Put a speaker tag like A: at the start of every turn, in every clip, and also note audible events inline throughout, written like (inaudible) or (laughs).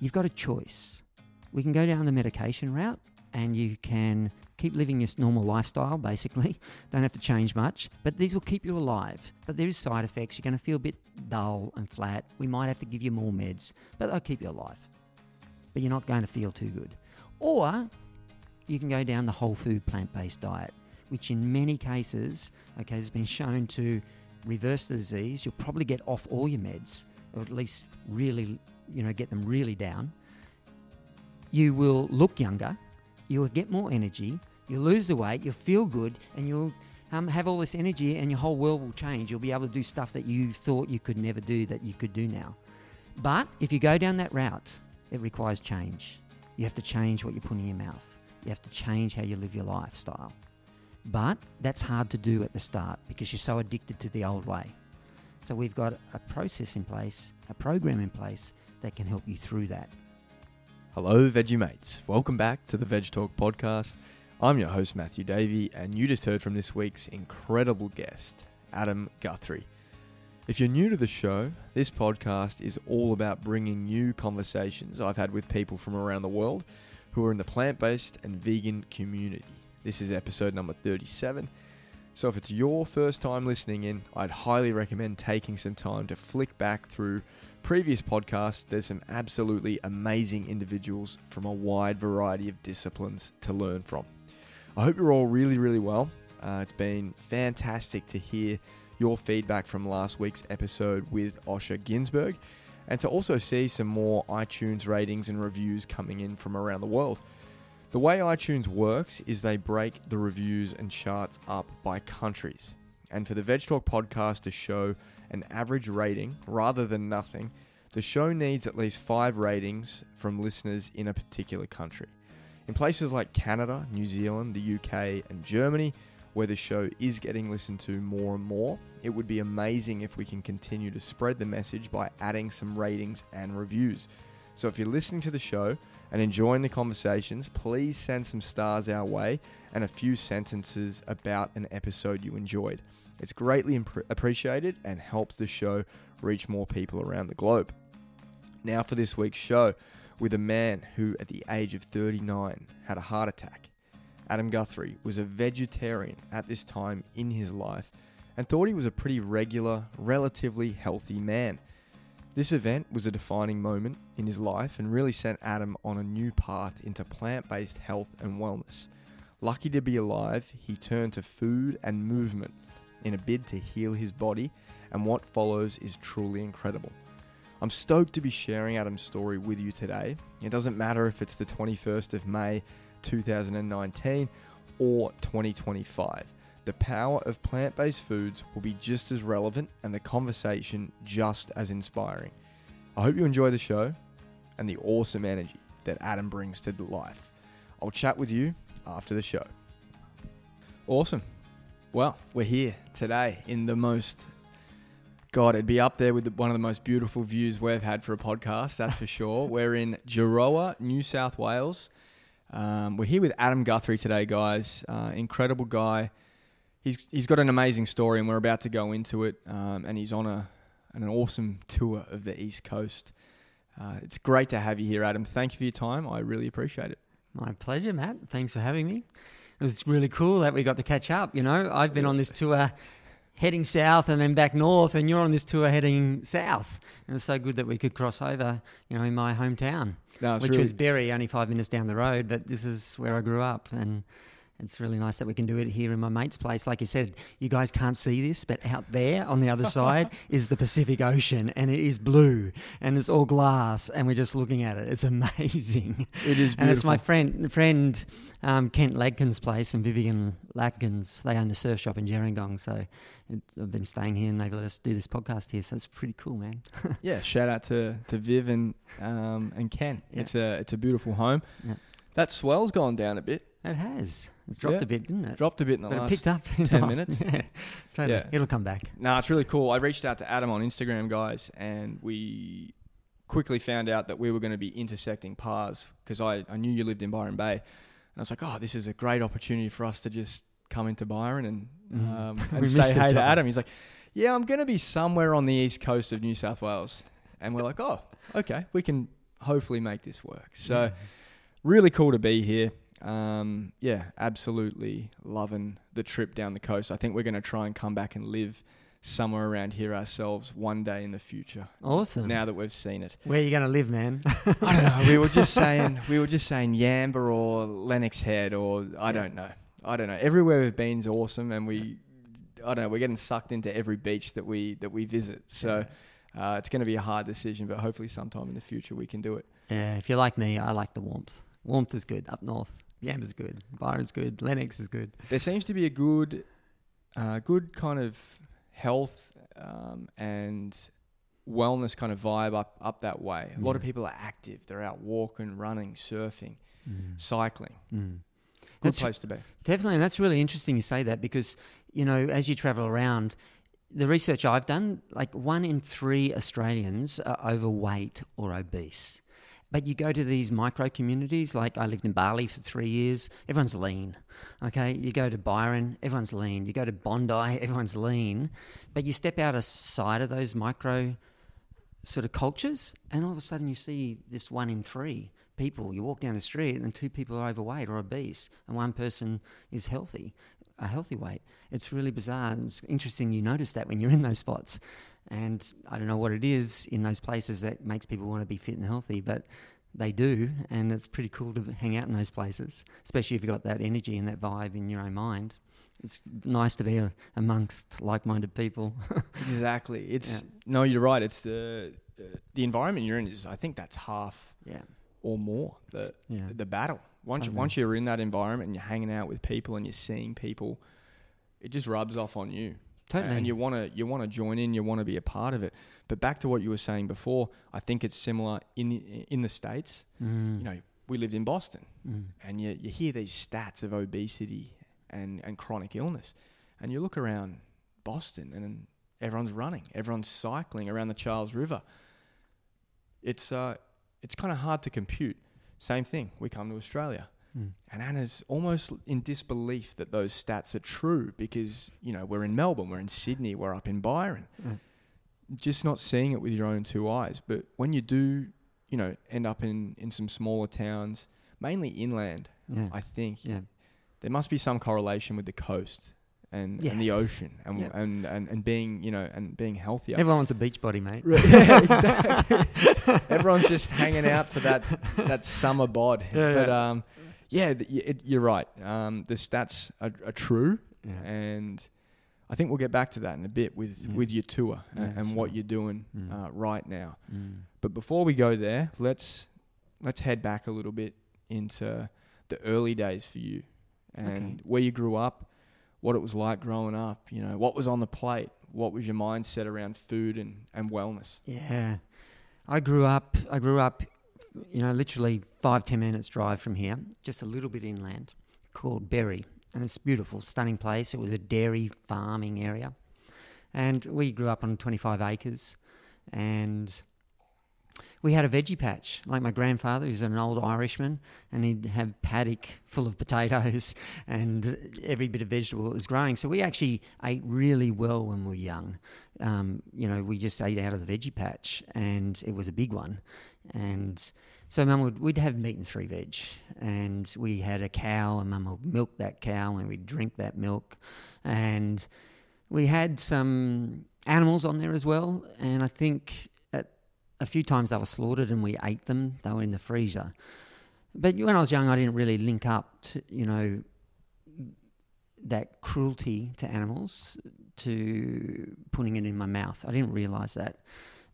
A: you've got a choice. We can go down the medication route and you can keep living your normal lifestyle basically. (laughs) Don't have to change much but these will keep you alive. But there is side effects. You're going to feel a bit dull and flat. We might have to give you more meds but they'll keep you alive. But you're not going to feel too good. Or you can go down the whole food plant-based diet which in many cases okay has been shown to reverse the disease. You'll probably get off all your meds or at least really you know get them really down you will look younger you'll get more energy, you'll lose the weight, you'll feel good, and you'll um, have all this energy, and your whole world will change. You'll be able to do stuff that you thought you could never do that you could do now. But if you go down that route, it requires change. You have to change what you put in your mouth. You have to change how you live your lifestyle. But that's hard to do at the start because you're so addicted to the old way. So we've got a process in place, a program in place that can help you through that.
B: Hello, Veggie Mates. Welcome back to the VedgeTalk podcast. I'm your host, Matthew Davey, and you just heard from this week's incredible guest, Adam Guthrie. If you're new to the show, this podcast is all about bringing new conversations I've had with people from around the world who are in the plant based and vegan community. This is episode number 37. So, if it's your first time listening in, I'd highly recommend taking some time to flick back through previous podcasts, there's some absolutely amazing individuals from a wide variety of disciplines to learn from. I hope you're all really, really well. Uh, it's been fantastic to hear your feedback from last week's episode with Osher Günsberg and to also see some more iTunes ratings and reviews coming in from around the world. The way iTunes works is they break the reviews and charts up by countries. And for the VedgeTalk podcast to show an average rating rather than nothing, the show needs at least five ratings from listeners in a particular country. In places like Canada, New Zealand, the UK, and Germany, where the show is getting listened to more and more, it would be amazing if we can continue to spread the message by adding some ratings and reviews. So if you're listening to the show and enjoying the conversations, please send some stars our way and a few sentences about an episode you enjoyed. It's greatly imp- appreciated and helps the show reach more people around the globe. Now, for this week's show, with a man who, at the age of 39, had a heart attack. Adam Guthrie was a vegetarian at this time in his life and thought he was a pretty regular, relatively healthy man. This event was a defining moment in his life and really sent Adam on a new path into plant based health and wellness. Lucky to be alive, he turned to food and movement in a bid to heal his body, and what follows is truly incredible. I'm stoked to be sharing Adam's story with you today. It doesn't matter if it's the 21st of May 2019 or 2025. The power of plant based foods will be just as relevant and the conversation just as inspiring. I hope you enjoy the show and the awesome energy that Adam brings to life. I'll chat with you after the show. Awesome. Well, we're here today in the most. God, it'd be up there with the, one of the most beautiful views we've had for a podcast, that's for sure. (laughs) We're in Gerroa, New South Wales. Um, we're here with Adam Guthrie today, guys. Uh, incredible guy. He's he's got an amazing story, and we're about to go into it. Um, and he's on a an awesome tour of the East Coast. Uh, it's great to have you here, Adam. Thank you for your time. I really appreciate it.
A: My pleasure, Matt. Thanks for having me it was really cool that we got to catch up. You know, I've been on this tour heading south and then back north, and you're on this tour heading south. And it's so good that we could cross over, you know, in my hometown, no, which really was Berry, only five minutes down the road. But this is where I grew up, and it's really nice that we can do it here in my mate's place. Like you said, you guys can't see this, but out there on the other (laughs) side is the Pacific Ocean, and it is blue, and it's all glass, and we're just looking at it. It's (laughs) amazing.
B: It is, beautiful.
A: and it's my friend friend um, Kent Ladkin's place, and Vivian Ladkins. They own the surf shop in Gerringong, so I've been staying here, and they've let us do this podcast here. So it's pretty cool, man. (laughs)
B: yeah, shout out to to Viv and um, and Ken. Yeah. It's a it's a beautiful home. Yeah. That swell's gone down a bit.
A: It has. It's dropped yeah. a bit, didn't it?
B: Dropped a bit in the
A: but
B: last
A: it picked up in
B: 10
A: last,
B: minutes. (laughs)
A: Yeah. Totally. yeah. It'll come back.
B: No, it's really cool. I reached out to Adam on Instagram, guys, and we quickly found out that we were going to be intersecting paths because I, I knew you lived in Byron Bay. And I was like, oh, this is a great opportunity for us to just come into Byron and, mm. um, (laughs) and say hey to Adam. He's like, yeah, I'm going to be somewhere on the east coast of New South Wales. And we're like, oh, okay, we can hopefully make this work. So really cool to be here. Um, yeah, absolutely loving the trip down the coast. I think we're going to try and come back and live somewhere around here ourselves one day in the future.
A: Awesome.
B: Now that we've seen it.
A: Where are you going to live, man? (laughs)
B: I don't know. We were just saying we were just saying Yamba or Lennox Head or I don't know. I don't know. Everywhere we've been is awesome, and we I don't know. We're getting sucked into every beach that we that we visit. So. Uh, it's going to be a hard decision, but hopefully sometime in the future we can do it.
A: Yeah, if you're like me, I like the warmth. Warmth is good up north. Yamba's good. Byron's good. Lennox is good.
B: There seems to be a good, uh, good kind of health um, and wellness kind of vibe up up that way. A lot of people are active. They're out walking, running, surfing,
A: Mm.
B: cycling.
A: Mm.
B: Good
A: That's-
B: place to be.
A: Definitely, and that's really interesting you say that because you know as you travel around, the research I've done, like one in three Australians are overweight or obese. But you go to these micro communities, like I lived in Bali for three years, everyone's lean. Okay, you go to Byron, everyone's lean. You go to Bondi, (laughs) everyone's lean. But you step outside of those micro sort of cultures, and all of a sudden you see this one in three people. You walk down the street, and two people are overweight or obese, and one person is healthy, a healthy weight. It's really bizarre. And it's interesting you notice that when you're in those spots. And I don't know what it is in those places that makes people want to be fit and healthy, but they do, and it's pretty cool to hang out in those places, especially if you've got that energy and that vibe in your own mind. It's nice to be a, amongst like-minded people. (laughs)
B: Exactly. It's
A: Yeah.
B: no, you're right. It's the uh, the environment you're in is. I think that's half
A: yeah,
B: or more the
A: yeah,
B: the battle. Once
A: Totally.
B: once you're in that environment and you're hanging out with people and you're seeing people, it just rubs off on you.
A: Totally.
B: and you want to you want to join in, you want to be a part of it. But back to what you were saying before, I think it's similar in in the states.
A: Mm,
B: You know, we lived in Boston,
A: mm,
B: and you you hear these stats of obesity and and chronic illness, and you look around Boston, and everyone's running, everyone's cycling around the Charles River. It's uh, it's kind of hard to compute. Same thing. We come to Australia.
A: Mm.
B: And Anna's almost in disbelief that those stats are true because, you know, we're in Melbourne, we're in Sydney, we're up in Byron.
A: Mm.
B: Just not seeing it with your own two eyes. But when you do, you know, end up in, in some smaller towns, mainly inland,
A: Yeah,
B: I think
A: yeah,
B: there must be some correlation with the coast and,
A: Yeah.
B: and the ocean and,
A: Yeah.
B: and, and, and being, you know, and being healthier.
A: everyone wants a beach body, mate.
B: yeah, (laughs) exactly. (laughs) Everyone's just hanging out for that that summer bod.
A: Yeah,
B: but um, yeah, it, you're right. Um, the stats are, are true,
A: Yeah.
B: and I think we'll get back to that in a bit with
A: Yeah.
B: with your tour
A: Yeah,
B: and what
A: sure.
B: you're doing
A: Mm.
B: uh, right now.
A: Mm.
B: But before we go there, let's let's head back a little bit into the early days for you and
A: Okay.
B: where you grew up, what it was like growing up. You know, what was on the plate. What was your mindset around food and, and wellness?
A: Yeah, I grew up. I grew up, you know, literally five ten minutes drive from here, just a little bit inland, called Berry, and it's beautiful, stunning place. It was a dairy farming area, and we grew up on twenty five acres, and we had a veggie patch. Like my grandfather, who's an old Irishman, and he'd have paddock full of potatoes (laughs) and every bit of vegetable was growing. So we actually ate really well when we were young. Um, you know, we just ate out of the veggie patch, and it was a big one. And so mum would we'd have meat and three veg, and we had a cow, and mum would milk that cow, and we'd drink that milk, and we had some animals on there as well. And I think a few times they were slaughtered, and we ate them. They were in the freezer. But when I was young, I didn't really link up to you know that cruelty to animals to putting it in my mouth. I didn't realize that.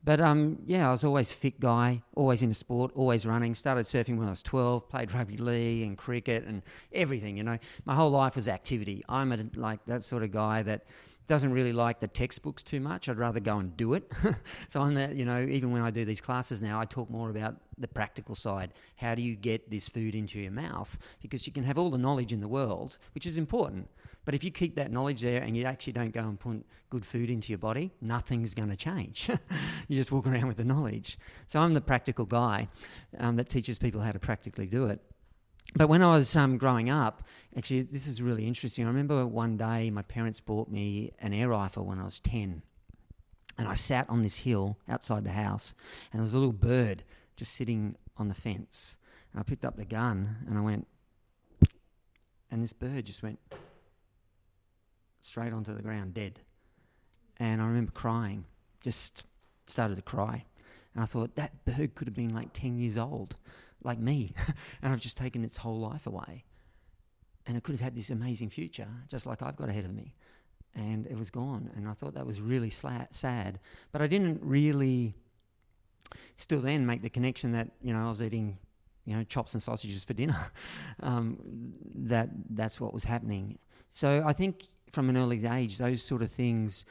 A: But um, yeah, I was always fit guy, always into sport, always running. Started surfing when I was 12, played rugby league and cricket and everything, you know. My whole life was activity. I'm a, like that sort of guy that doesn't really like the textbooks too much. I'd rather go and do it. (laughs) so I'm that, you know, even when I do these classes now, I talk more about the practical side. How do you get this food into your mouth? Because you can have all the knowledge in the world, which is important. But if you keep that knowledge there and you actually don't go and put good food into your body, nothing's going to change. (laughs) you just walk around with the knowledge. So I'm the practical guy um, that teaches people how to practically do it. But when I was um, growing up, actually, this is really interesting. I remember one day my parents bought me an air rifle when I was 10. And I sat on this hill outside the house, and there was a little bird just sitting on the fence. And I picked up the gun and I went, and this bird just went straight onto the ground, dead. And I remember crying, just started to cry. And I thought, that bird could have been like 10 years old, like me. (laughs) and I've just taken its whole life away. And it could have had this amazing future, just like I've got ahead of me. And it was gone. And I thought that was really sla- sad. But I didn't really still then make the connection that, you know, I was eating, you know, chops and sausages for dinner. (laughs) um, that that's what was happening. So I think from an early age, those sort of things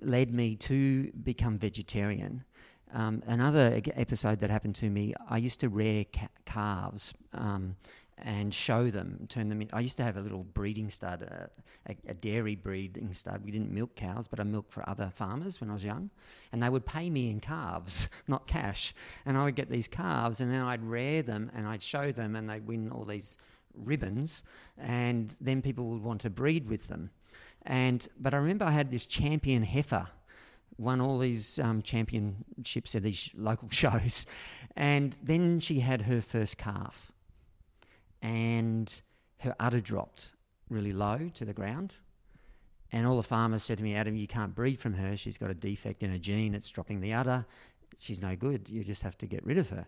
A: led me to become vegetarian. Um, another episode that happened to me, I used to rear ca- calves um, and show them, turn them in. I used to have a little breeding stud, uh, a, a dairy breeding stud. We didn't milk cows, but I milked for other farmers when I was young. And they would pay me in calves, (laughs) not cash. And I would get these calves and then I'd rear them and I'd show them and they'd win all these ribbons. And then people would want to breed with them. And but I remember I had this champion heifer, won all these um, championships at these local (laughs) shows, and then she had her first calf, and her udder dropped really low to the ground. And all the farmers said to me, Adam, you can't breed from her. She's got a defect in a gene. It's dropping the udder. She's no good. You just have to get rid of her.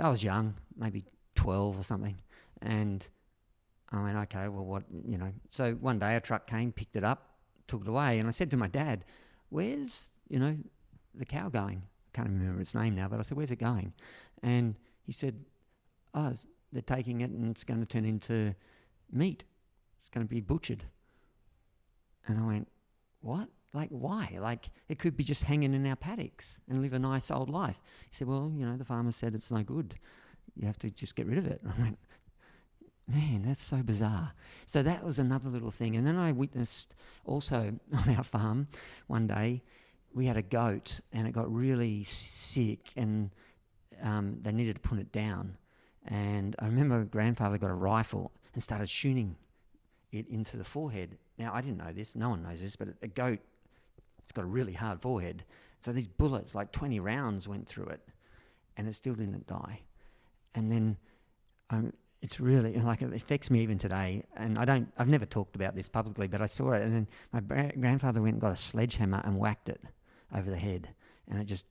A: I was young, maybe 12 or something. And I went, okay, well, what, you know. So one day a truck came, picked it up, took it away. And I said to my dad, where's, you know, the cow going? I can't remember its name now, but I said, where's it going? And he said, oh, they're taking it and it's going to turn into meat. It's going to be butchered. And I went, what? Like, why? Like, it could be just hanging in our paddocks and live a nice old life. He said, well, you know, the farmer said it's no good. You have to just get rid of it. (laughs) I went, man, that's so bizarre. So that was another little thing. And then I witnessed also (laughs) on our farm one day, we had a goat and it got really sick and um, they needed to put it down. And I remember grandfather got a rifle and started shooting it into the forehead. Now, I didn't know this, no one knows this, but a goat, it's got a really hard forehead. So these bullets, like 20 rounds, went through it and it still didn't die. And then um, it's really like it affects me even today. And I don't, I've never talked about this publicly, but I saw it. And then my bra- grandfather went and got a sledgehammer and whacked it over the head. And it just,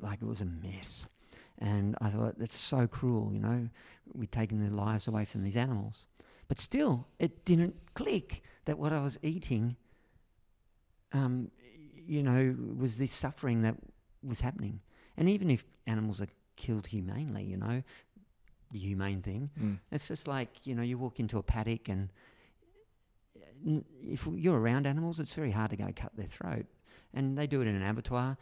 A: like, it was a mess. And I thought, that's so cruel, you know, we've taken their lives away from these animals. But still, it didn't click that what I was eating, um, you know, was this suffering that was happening. And even if animals are killed humanely, you know, the humane thing,
B: Mm.
A: it's just like, you know, you walk into a paddock and if you're around animals, it's very hard to go cut their throat. And they do it in an abattoir,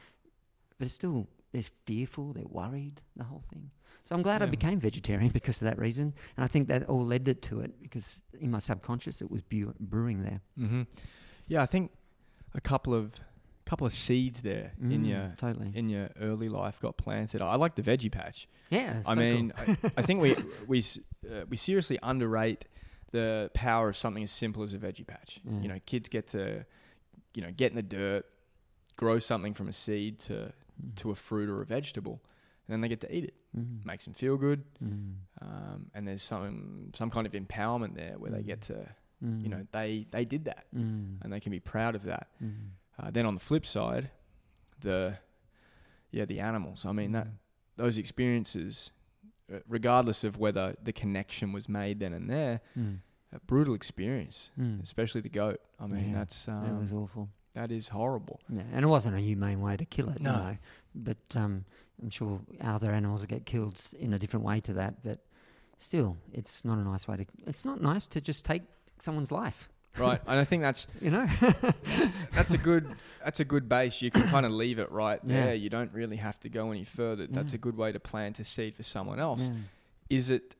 A: but it's still, they're fearful, they're worried, the whole thing. So I'm glad I became vegetarian (laughs) because of that reason. And I think that all led it to it because in my subconscious it was brewing there.
B: hmm Yeah, I think a couple of couple of seeds there in
A: Mm,
B: your
A: Totally.
B: in your early life got planted. I like the veggie patch.
A: yeah.
B: I
A: so cool.
B: mean, I, I think we (laughs) we uh, we seriously underrate the power of something as simple as a veggie patch.
A: Yeah.
B: You know, kids get to you know get in the dirt, grow something from a seed to
A: Mm.
B: to a fruit or a vegetable, and then they get to eat it.
A: Mm.
B: Makes them feel good,
A: Mm.
B: um, and there's some some kind of empowerment there where they get to
A: Mm.
B: you know they they did that
A: Mm.
B: and they can be proud of that.
A: Mm.
B: Uh, then on the flip side, the yeah the animals. I mean that those experiences, uh, regardless of whether the connection was made then and there,
A: Mm.
B: a brutal experience,
A: Mm.
B: especially the goat. I mean
A: Yeah,
B: that's
A: That
B: um,
A: was awful.
B: that is horrible.
A: Yeah, and it wasn't a humane way to kill it,
B: No.
A: you know. But um, I'm sure other animals get killed in a different way to that. But still, it's not a nice way to. It's not nice to just take someone's life,
B: Right, and I think that's
A: you know. (laughs)
B: that's a good that's a good base. You can kind of leave it right
A: Yeah.
B: there. You don't really have to go any further. That's
A: Yeah.
B: a good way to plant a seed for someone else.
A: yeah.
B: Is it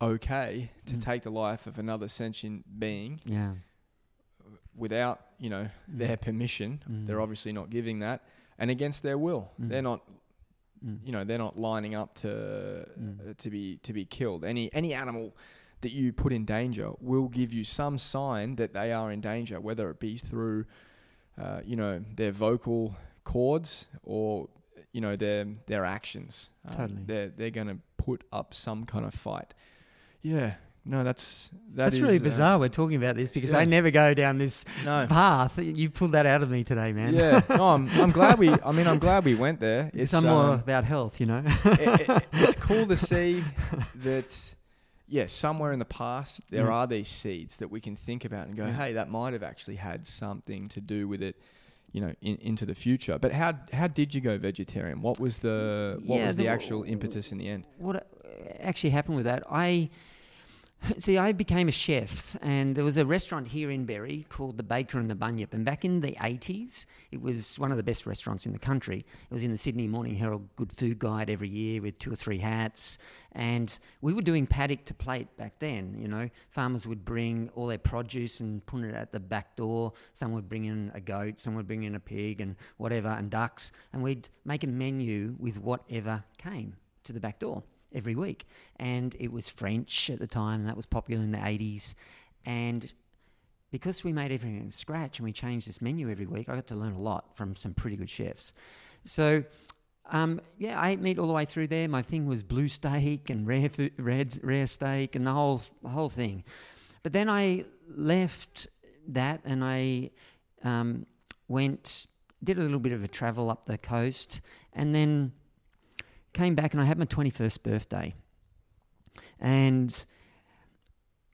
B: okay to
A: Mm.
B: take the life of another sentient being
A: yeah.
B: without you know their permission?
A: Mm.
B: They're obviously not giving that, and against their will.
A: Mm.
B: They're not
A: Mm.
B: you know they're not lining up to
A: Mm.
B: uh, to be to be killed. Any any animal that you put in danger will give you some sign that they are in danger, whether it be through uh, you know their vocal cords or you know their their actions. Um,
A: Totally.
B: They're they're going to put up some kind of fight. Yeah. No, that's that
A: That's
B: is,
A: really
B: uh,
A: bizarre. We're talking about this because
B: yeah.
A: I never go down this
B: no.
A: path. You pulled that out of me today, man.
B: Yeah. (laughs) No, I'm I'm glad we. I mean, I'm glad we went there. It's
A: Some more
B: um,
A: about health, you know.
B: it, it- it's cool to (laughs) see that, yeah, somewhere in the past there
A: Yeah.
B: are these seeds that we can think about and go,
A: Yeah.
B: hey, that might have actually had something to do with it, you know, in, into the future. But how how did you go vegetarian? What was the what
A: Yeah,
B: was the
A: the-
B: actual impetus in the end?
A: what actually happened with that? I (laughs) see. I became a chef, and there was a restaurant here in Berry called the Baker and the Bunyip. And back in the eighties, it was one of the best restaurants in the country. It was in the Sydney Morning Herald Good Food Guide every year with two or three hats. And we were doing paddock to plate back then. You know, farmers would bring all their produce and put it at the back door. Some would bring in a goat, some would bring in a pig, and whatever, and ducks. And we'd make a menu with whatever came to the back door every week. And it was French at the time, and that was popular in the 80s. And because we made everything from scratch and we changed this menu every week, I got to learn a lot from some pretty good chefs. So, um, yeah, I ate meat all the way through there. My thing was blue steak and rare, rare, rare steak and the whole, the whole thing. But then I left that and I um, went, did a little bit of a travel up the coast, and then came back and I had my 21st birthday. And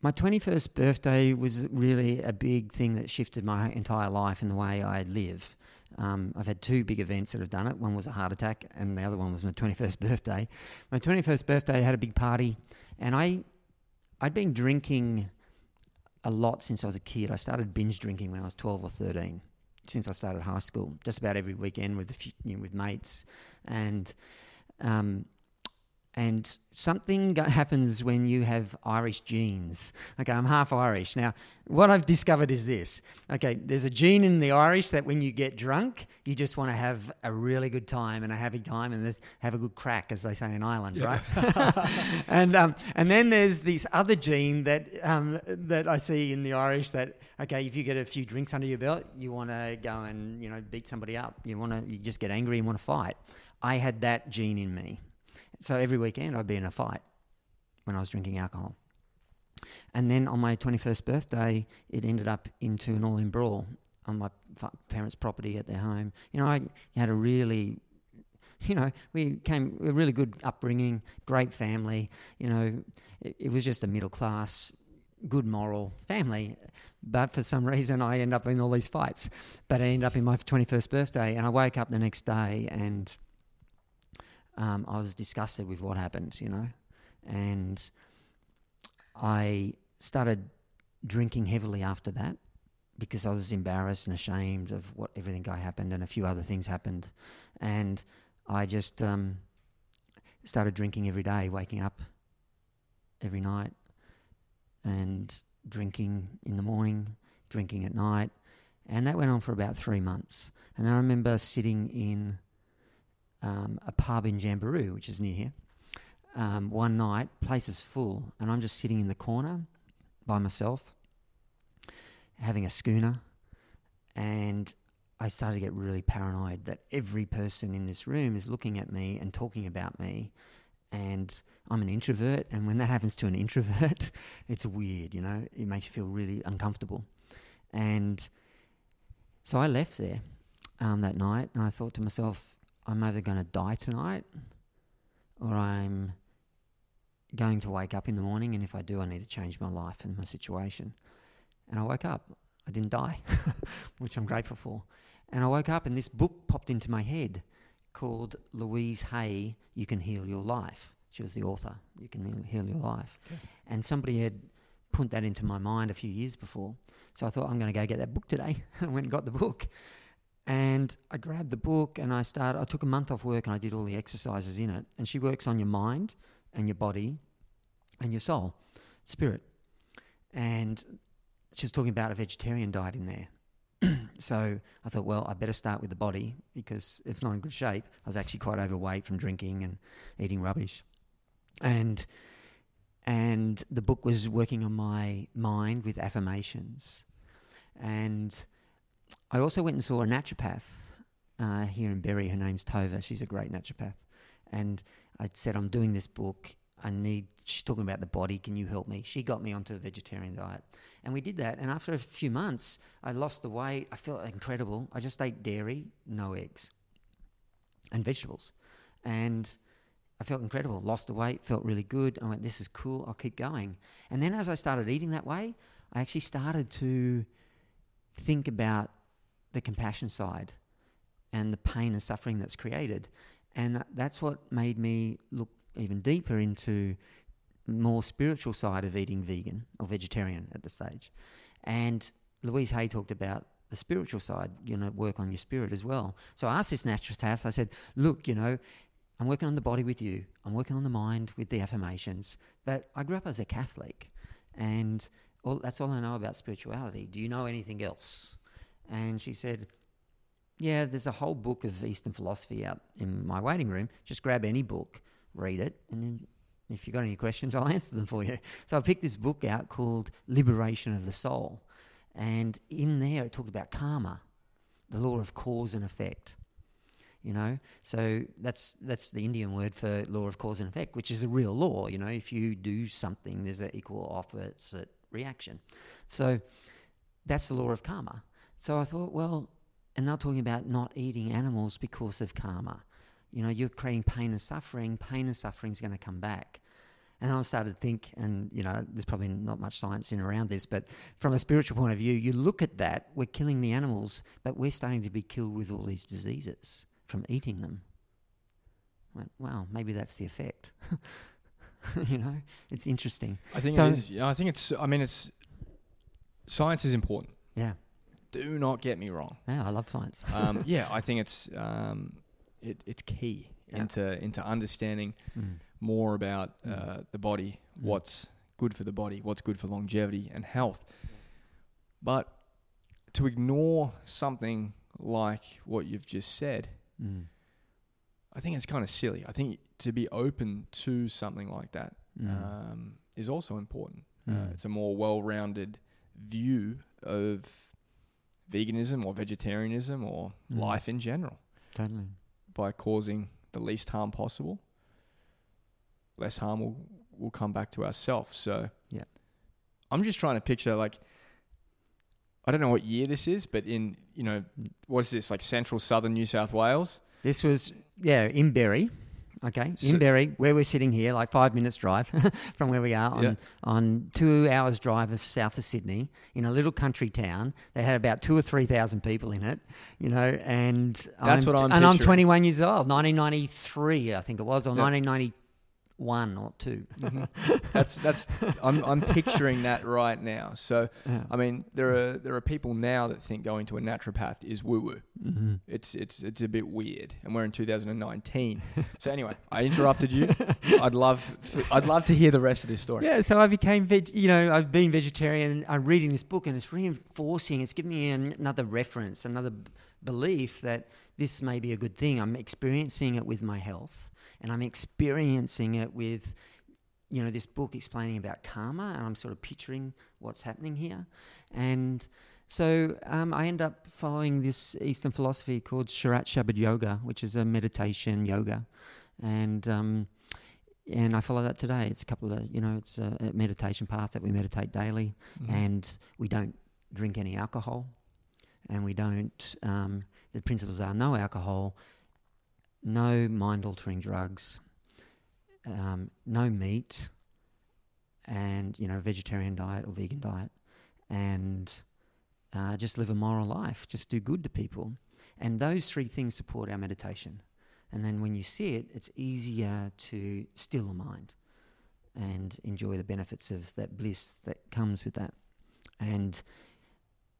A: my 21st birthday was really a big thing that shifted my entire life and the way I live. Um, I've had two big events that have done it. One was a heart attack, and the other one was my 21st (laughs) birthday. My 21st birthday, I had a big party, and I, I'd been drinking a lot since I was a kid. I started binge drinking when I was 12 or 13, since I started high school, just about every weekend with, few, you know, with mates. And um, and something happens when you have Irish genes. Okay, I'm half Irish. Now, what I've discovered is this. Okay, there's a gene in the Irish that when you get drunk, you just want to have a really good time and a happy time and have a good crack, as they say in Ireland, right? (laughs) (laughs) and um, and then there's this other gene that um, that I see in the Irish that okay, if you get a few drinks under your belt, you want to go and you know beat somebody up. You want to you just get angry and want to fight. I had that gene in me. So every weekend I'd be in a fight when I was drinking alcohol. And then on my 21st birthday, it ended up into an all in brawl on my parents' property at their home. You know, I had a really, you know, we came, a really good upbringing, great family. You know, it, it was just a middle class, good moral family. But for some (laughs) reason, I end up in all these fights. But I end up in my 21st birthday, and I wake up the next day and um, I was disgusted with what happened, you know, and I started drinking heavily after that because I was embarrassed and ashamed of what everything that happened and a few other things happened, and I just um, started drinking every day, waking up every night, and drinking in the morning, drinking at night, and that went on for about three months. And I remember sitting in um, a pub in Jamberoo, which is near here. Um, one night, place is full, and I'm just sitting in the corner by myself, having a schooner, and I started to get really paranoid that every person in this room is looking at me and talking about me, and I'm an introvert, and when that happens to an (laughs) introvert, it's weird, you know. It makes you feel really uncomfortable, and so I left there um, that night, and I thought to myself, I'm either going to die tonight or I'm going to wake up in the morning, and if I do, I need to change my life and my situation. And I woke up. I didn't die, (laughs) which I'm grateful for. And I woke up, and this book popped into my head called Louise Hay, You Can Heal Your Life. She was the author, You Can Heal- Your Life.
B: Okay.
A: And somebody had put that into my mind a few years before. So I thought, I'm going to go get that book today. (laughs) I went and got the book. And I grabbed the book and I started. I took a month off work and I did all the exercises in it. And she works on your mind and your body and your soul, spirit. And she was talking about a vegetarian diet in there. (clears throat) so I thought, well, I better start with the body because it's not in good shape. I was actually quite overweight from drinking and eating rubbish. And and the book was working on my mind with affirmations. And I also went and saw a naturopath uh, here in Berry. Her name's Tova. She's a great naturopath. And I said, I'm doing this book. I need, she's talking about the body. Can you help me? She got me onto a vegetarian diet. And we did that. And after a few months, I lost the weight. I felt incredible. I just ate dairy, no eggs, and vegetables. And I felt incredible. Lost the weight, felt really good. I went, this is cool. I'll keep going. And then as I started eating that way, I actually started to think about the compassion side and the pain and suffering that's created. And that's what made me look even deeper into more spiritual side of eating vegan or vegetarian at the stage. And Louise Hay talked about the spiritual side, you know, work on your spirit as well. So I asked this naturopath, I said, look, you know, I'm working on the body with you. I'm working on the mind with the affirmations. But I grew up as a Catholic, and all, that's all I know about spirituality. Do you know anything else? And she said, Yeah, there's a whole book of Eastern philosophy out in my waiting room. Just grab any book, read it, and then if you've got any questions, I'll answer them for you. So I picked this book out called Liberation of the Soul. And in there, it talked about karma, the law of cause and effect you know so that's that's the indian word for law of cause and effect which is a real law you know if you do something there's an equal opposite reaction so that's the law of karma so i thought well and they're talking about not eating animals because of karma you know you're creating pain and suffering pain and suffering is going to come back and I started to think, and you know, there's probably not much science in around this, but from a spiritual point of view, you look at that, we're killing the animals, but we're starting to be killed with all these diseases from eating them. I went, wow, maybe that's the effect. (laughs) you know, it's interesting.
B: I think
A: So-
B: it is. Yeah, I think it's. I mean, it's science is important.
A: Yeah,
B: Do not get me wrong.
A: yeah, I love science.
B: Um, (laughs) yeah, I think it's um, it, it's key
A: Yeah.
B: into into understanding
A: Mm.
B: more about uh,
A: Mm.
B: the body,
A: Mm.
B: what's good for the body, what's good for longevity and health. But to ignore something like what you've just said,
A: Mm.
B: I think it's kind of silly. I think to be open to something like that
A: Mm.
B: um, is also important. Uh, it's a more well-rounded view of veganism or vegetarianism or
A: Mm.
B: life in general
A: totally.
B: by causing the least harm possible. Less harm will will come back to ourselves. So
A: Yeah.
B: I'm just trying to picture like I don't know what year this is, but in you know what is this like central southern New South Wales?
A: This was yeah in Berry. Okay,
B: So-
A: in Berry, where we're sitting here, like five minutes drive (laughs) from where we are, on,
B: Yeah.
A: on two hours drive of south of Sydney, in a little country town. They had about two or three thousand people in it, you know, and
B: That's what I'm
A: and I'm 21 years old, 1993, I think it was, or
B: Yeah.
A: 1991 or 2 (laughs)
B: That's that's I'm I'm picturing that right now. So
A: Yeah.
B: I mean there are there are people now that think going to a naturopath is woo woo.
A: hmm
B: It's it's it's a bit weird, and we're in 2019. so anyway, I interrupted you. (laughs) I'd love I'd love to hear the rest of this story.
A: Yeah, so I became veg. You know, I've been vegetarian. I'm reading this book, and it's reinforcing. It's giving me an, another reference, another b- belief that this may be a good thing. I'm experiencing it with my health, and I'm experiencing it with, you know, this book explaining about karma, and I'm sort of picturing what's happening here, and. So um, I end up following this Eastern philosophy called Surat Shabd Yoga, which is a meditation yoga, and um, and I follow that today. It's a couple of you know, it's a, a meditation path that we meditate daily,
B: Mhm.
A: and we don't drink any alcohol, and we don't. Um, the principles are no alcohol, no mind-altering drugs, um, no meat, and you know, vegetarian diet or vegan diet, and uh, just live a moral life. Just do good to people, and those three things support our meditation. And then when you see it, it's easier to still a mind and enjoy the benefits of that bliss that comes with that. And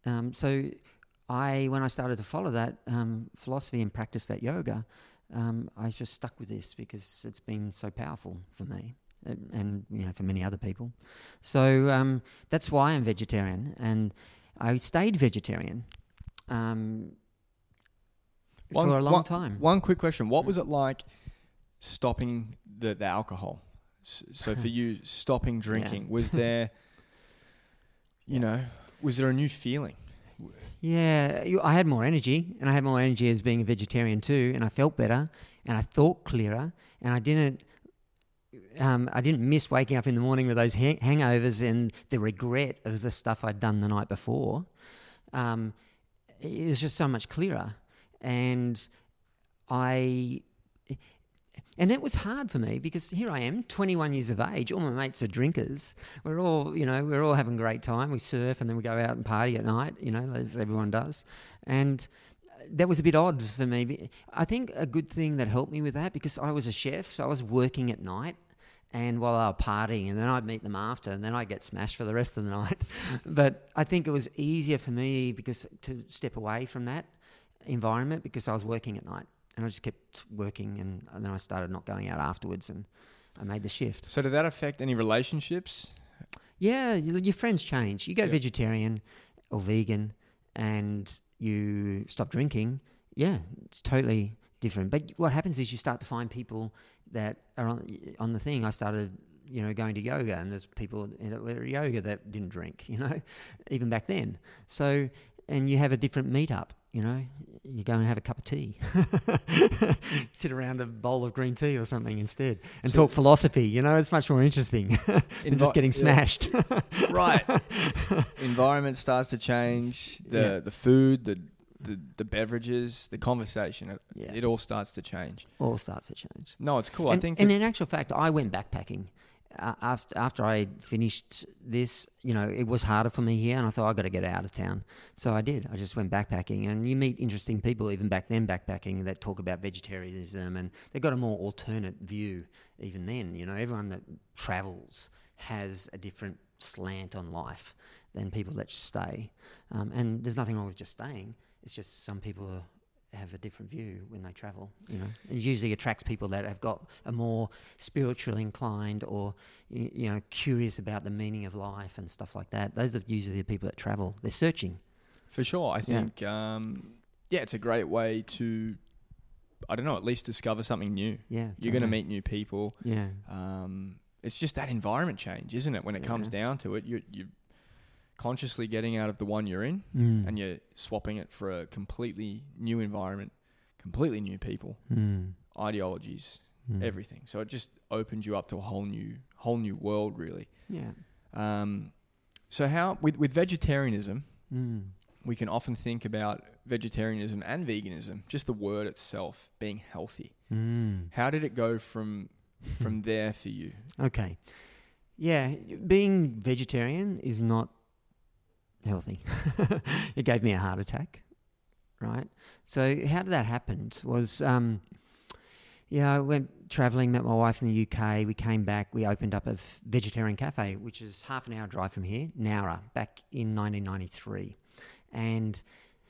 A: um, so, I when I started to follow that um, philosophy and practice that yoga, um, I just stuck with this because it's been so powerful for me. uh, And you know, for many other people, so um, that's why I'm vegetarian, and I stayed vegetarian um,
B: One-
A: for a long
B: one-
A: time.
B: One quick question: What was it like stopping the, the alcohol? So for (laughs) you, stopping drinking was there, (laughs) you know, was there a new feeling?
A: Yeah, I had more energy, and I had more energy as being a vegetarian too, and I felt better, and I thought clearer, and I didn't. Um, I didn't miss waking up in the morning with those hang- hangovers and the regret of the stuff I'd done the night before. Um, it was just so much clearer, and I. And it was hard for me because here I am, 21 years of age. All my mates are drinkers. We're all, you know, we're all having a great time. We surf and then we go out and party at night, you know, as everyone does. And uh, that was a bit odd for me. I think a good thing that helped me with that because I was a chef, so I was working at night. And while I was partying, and then I'd meet them after, and then I'd get smashed for the rest of the (laughs) night. but I think it was easier for me because to step away from that environment because I was working at night, and I just kept working, and, and then I started not going out afterwards, and I made the shift.
B: So did that affect any relationships?
A: Yeah, your friends change. You go
B: Yeah.
A: vegetarian or vegan, and you stop drinking. Yeah, it's totally different. But what happens is you start to find people that are on on the thing. I started, you know, going to yoga, and there's people that were yoga that didn't drink. (laughs) You know, even back then. So, and you have a different meetup. You know, you go and have a cup of tea, (laughs) sit around a bowl of green tea or something instead, and
B: So-
A: talk philosophy. You know, it's much more interesting (laughs) than
B: Envi-
A: just getting
B: yeah.
A: smashed. (laughs)
B: right. Environment starts to change. The
A: Yeah.
B: the food, the, the the beverages, the conversation. It,
A: Yeah.
B: it all starts to change.
A: All starts to change.
B: No, it's cool.
A: and,
B: I think.
A: and in actual fact, I went backpacking after after I finished this. You know, it was harder for me here, and I thought I got to get out of town. So I did. I just went backpacking, and you meet interesting people even back then backpacking that talk about vegetarianism, and they've got a more alternate view. Even then, you know, everyone that travels has a different slant on life than people that stay. Um, and there's nothing wrong with just staying. It's just some people are have a different view when they travel. You know, it usually attracts people that have got a more spiritual inclined or you know curious about the meaning of life and stuff like that. Those are usually the people that travel. They're searching.
B: For sure. I
A: Yeah.
B: think, um, yeah, it's a great way to, I don't know, at least discover something new.
A: Yeah,
B: You're going to meet new people.
A: Yeah,
B: Um, it's just that environment change, isn't it? When it comes down to it, you're, you're consciously getting out of the one you're in
A: mm.
B: and you're swapping it for a completely new environment, completely new people,
A: Mm.
B: ideologies,
A: Mm.
B: everything. So it just opens you up to a whole new, whole new world, really.
A: Yeah.
B: Um, so how with with vegetarianism,
A: Mm.
B: we can often think about vegetarianism and veganism, just the word itself being healthy.
A: Mm.
B: How did it go from (laughs) from there for you?
A: Okay. Yeah, being vegetarian is not healthy. (laughs) it gave me a heart attack, right? So how did that happen? Was um, yeah, I went traveling, met my wife in the UK. We came back. We opened up a vegetarian cafe, which is half an hour drive from here, Nowra, back in 1993, and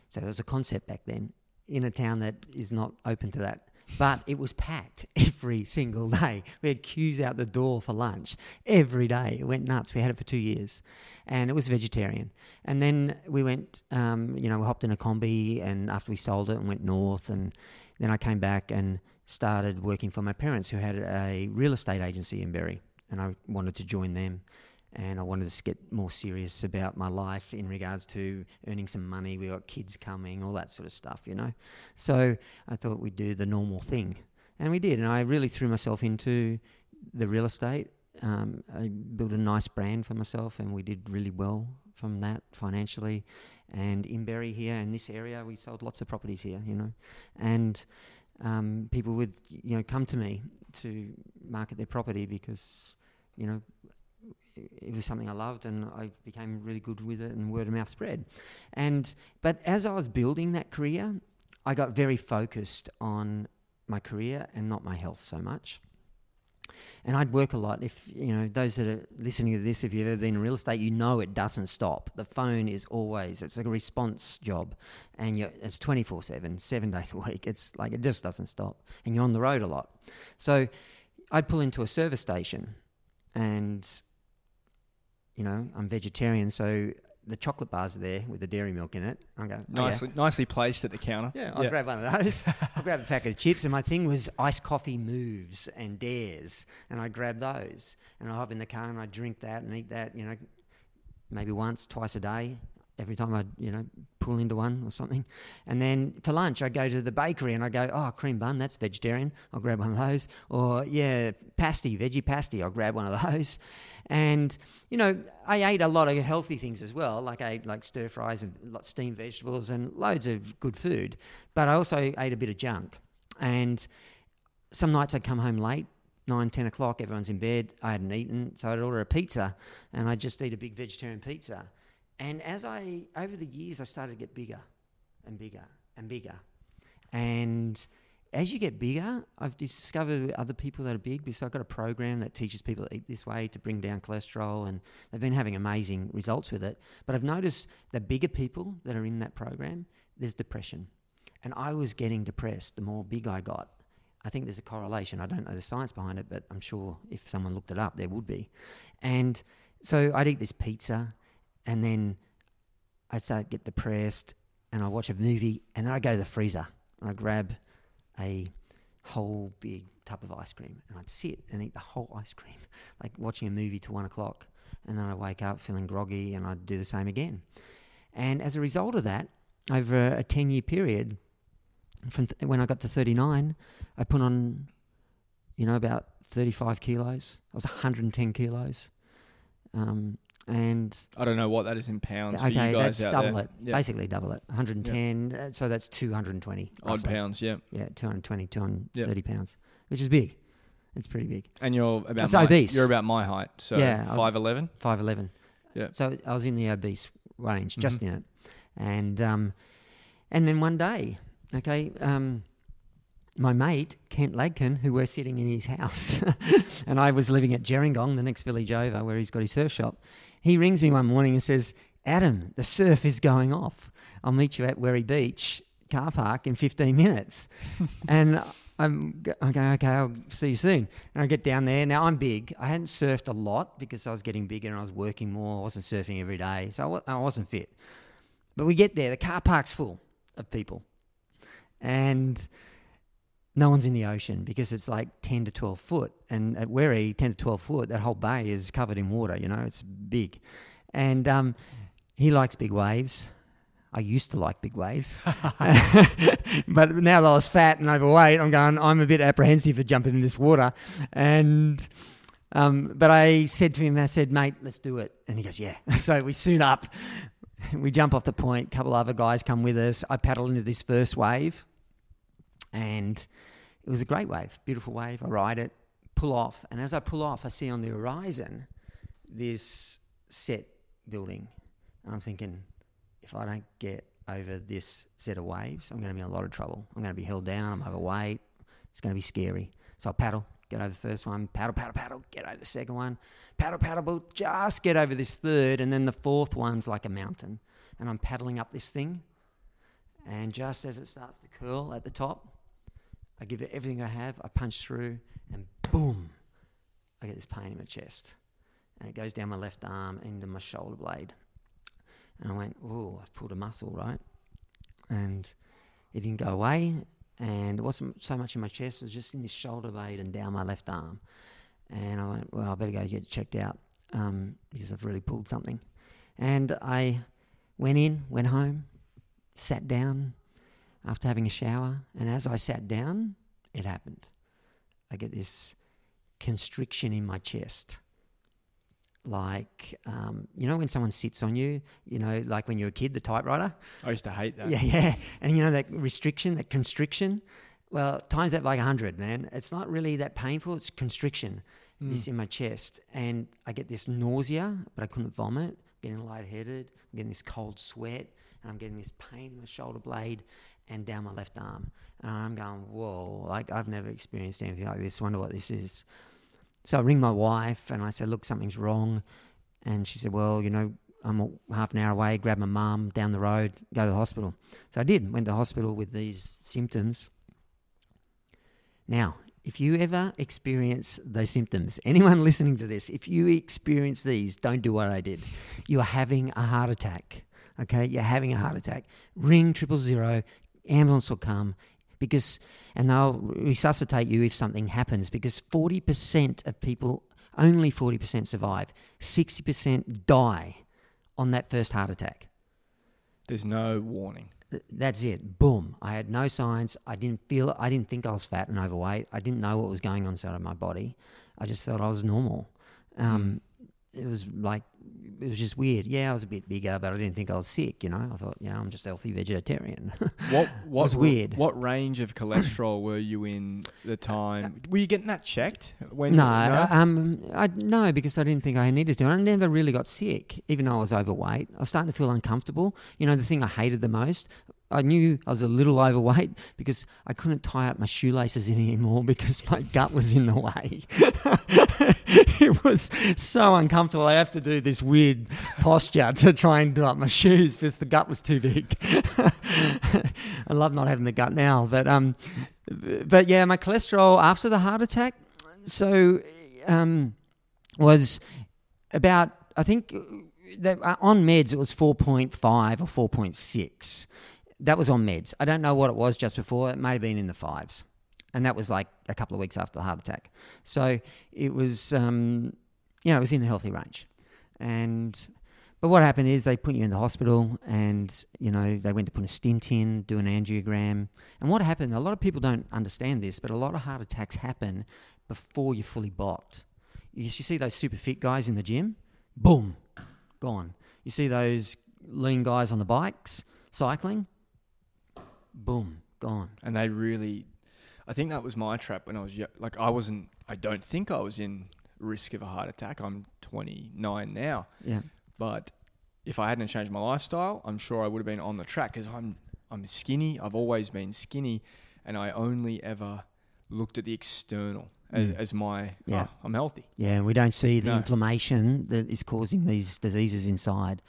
A: so it was a concept back then in a town that is not open to that. But it was packed (laughs) every single day. We had queues out the door for lunch every day. It went nuts. We had it for two years, and it was vegetarian. And then we went, um, you know, we hopped in a combi, and after we sold it, and went north, and then I came back and started working for my parents, who had a real estate agency in Berry, and I wanted to join them. And I wanted to get more serious about my life in regards to earning some money. We got kids coming, all that sort of stuff, you know. So I thought we'd do the normal thing, and we did. And I really threw myself into the real estate. Um, I built a nice brand for myself, and we did really well from that financially. And in Berry here, in this area, we sold lots of properties here, you know, and um, people would, you know, come to me to market their property because, you know, it- was something I loved, and I became really good with it, and word of mouth spread. And but as I was building that career, I got very focused on my career and not my health so much. And I'd work a lot. If you know those that are listening to this, if you've ever been in real estate, you know it doesn't stop. The phone is always it's a response job, and it's twenty four seven, seven days a week. It's like it just doesn't stop, and you're on the road a lot. So I'd pull into a service station, and you know I'm vegetarian, so the chocolate bars are there with the dairy milk in it. I go "Oh, yeah."
B: Nicely, nicely placed at the counter.
A: Yeah, I'll grab one of those. (laughs) I'll grab a packet of chips, and my thing was iced coffee moves and dares, and I grab those, and I hop in the car and I drink that and eat that, you know, maybe once, twice a day. Every time I, you know, pull into one or something. And then for lunch, I'd go to the bakery and I'd go, oh, cream bun, that's vegetarian. I'll grab one of those. Or, yeah, pasty, veggie pasty, I'll grab one of those. And, you know, I ate a lot of healthy things as well. Like I ate like stir fries and steamed vegetables and loads of good food. But I also ate a bit of junk. And some nights I'd come home late nine, ten o'clock, everyone's in bed. I hadn't eaten, so I'd order a pizza, and I'd just eat a big vegetarian pizza. And as I, over the years, I started to get bigger and bigger and bigger. And as you get bigger, I've discovered other people that are big because I've got a program that teaches people to eat this way to bring down cholesterol, and they've been having amazing results with it. But I've noticed the bigger people that are in that program, there's depression. And I was getting depressed the more big I got. I think there's a correlation. I don't know the science behind it, but I'm sure if someone looked it up, there would be. And so I'd eat this pizza and then I'd start to get depressed and I'd watch a movie and then I'd go to the freezer and I'd grab a whole big tub of ice cream and I'd sit and eat the whole ice cream, (laughs) like watching a movie till one o'clock. And then I'd wake up feeling groggy and I'd do the same again. And as a result of that, over a 10 year period, from th- when I got to 39, I put on, you know, about 35 kilos. I was 110 kilos. Um, and
B: I don't know what that is in pounds.
A: Okay,
B: that's
A: double
B: there.
A: it. Yeah. Basically, double it. 110. Uh, so that's 220
B: odd roughly. pounds. Yeah.
A: Yeah, 220, 230 yep. pounds, which is big. It's pretty big.
B: And you're about it's my, obese. You're about my height. So yeah, five eleven.
A: Five eleven. Yeah. So I was in the obese range, just mm-hmm. in it, and um, and then one day, okay, um, my mate, Kent Ladkin, who we're sitting in his house, (laughs) and I was living at Gerringong, the next village over, where he's got his surf shop. He rings me one morning and says, Adam, the surf is going off. I'll meet you at Werri Beach car park in 15 minutes. (laughs) and I'm, I'm going, okay, I'll see you soon. And I get down there. Now, I'm big. I hadn't surfed a lot because I was getting bigger and I was working more. I wasn't surfing every day. So I wasn't fit. But we get there. The car park's full of people. And no one's in the ocean because it's like 10 to 12 foot. And at Werri, 10 to 12 foot, that whole bay is covered in water, you know, it's big. And um, he likes big waves. I used to like big waves. (laughs) (laughs) but now that I was fat and overweight, I'm going, I'm a bit apprehensive for jumping in this water. And. Um, but I said to him, I said, mate, let's do it. And he goes, yeah. (laughs) So we suit up. We jump off the point. A couple other guys come with us. I paddle into this first wave and it was a great wave, beautiful wave. I ride it, pull off, and as I pull off, I see on the horizon this set building. And I'm thinking, if I don't get over this set of waves, I'm going to be in a lot of trouble. I'm going to be held down, I'm overweight, it's going to be scary. So I paddle, get over the first one, paddle, paddle, paddle, get over the second one, paddle, paddle, paddle, just get over this third, and then the fourth one's like a mountain. And I'm paddling up this thing, and just as it starts to curl at the top, I give it everything I have. I punch through, and boom, I get this pain in my chest, and it goes down my left arm into my shoulder blade. And I went, oh, I've pulled a muscle, right? And it didn't go away, and it wasn't so much in my chest; it was just in this shoulder blade and down my left arm. And I went, well, I better go get checked out um, because I've really pulled something. And I went in, went home, sat down, after having a shower. And as I sat down, it happened. I get this constriction in my chest. Like, um, you know, when someone sits on you, you know, like when you're a kid, the typewriter.
B: I used to hate that.
A: Yeah, yeah. And you know, that restriction, that constriction. Well, times that like 100, man. It's not really that painful, it's constriction, mm. this in my chest. And I get this nausea, but I couldn't vomit, getting lightheaded, I'm getting this cold sweat, and I'm getting this pain in my shoulder blade and down my left arm. And I'm going, whoa, like I've never experienced anything like this. Wonder what this is. So I ring my wife and I said, look, something's wrong. And she said, well, you know, I'm half an hour away, grab my mum down the road, go to the hospital. So I did, went to the hospital with these symptoms. Now, if you ever experience those symptoms, (laughs) anyone listening to this, if you experience these, don't do what I did. You are having a heart attack. Okay, you're having a heart attack. Ring triple zero, ambulance will come because and they'll resuscitate you if something happens because 40% of people only 40% survive 60% die on that first heart attack
B: There's no warning.
A: Th- That's it. Boom. I had no signs. I didn't feel. I didn't think I was fat and overweight. I didn't know what was going on inside of my body. I just thought I was normal. Um, It was like, it was just weird. Yeah, I was a bit bigger, but I didn't think I was sick, you know? I thought, yeah, I'm just a healthy vegetarian. (laughs)
B: What what
A: was weird.
B: What range of cholesterol were you in the time? Were you getting that checked when?
A: no,
B: no?
A: um, I no, because I didn't think I needed to. I never really got sick, even though I was overweight. I was starting to feel uncomfortable. You know, the thing I hated the most. I knew I was a little overweight because I couldn't tie up my shoelaces anymore because my gut was in the way. (laughs) it was so uncomfortable. I have to do this weird posture to try and do up my shoes because the gut was too big. (laughs) I love not having the gut now, but um, but yeah, my cholesterol after the heart attack, so um, was about I think that uh, on meds it was four point five or four point six. That was on meds. I don't know what it was just before. It may have been in the fives, and that was like a couple of weeks after the heart attack. So it was, um, you know, it was in the healthy range, and but what happened is they put you in the hospital, and you know they went to put a stent in, do an angiogram, and what happened? A lot of people don't understand this, but a lot of heart attacks happen before you're fully blocked. You see those super fit guys in the gym, boom, gone. You see those lean guys on the bikes cycling, boom, gone.
B: and they really, I think that was my trap when I was yo- like I wasn't. I don't think I was in risk of a heart attack. I'm 29 now,
A: Yeah,
B: but if I hadn't changed my lifestyle, I'm sure I would have been on the track because I'm I'm skinny. I've always been skinny, and I only ever looked at the external as,
A: Mm.
B: as my
A: Yeah.
B: "Oh, I'm healthy.
A: yeah. We don't see the
B: No.
A: inflammation that is causing these diseases inside.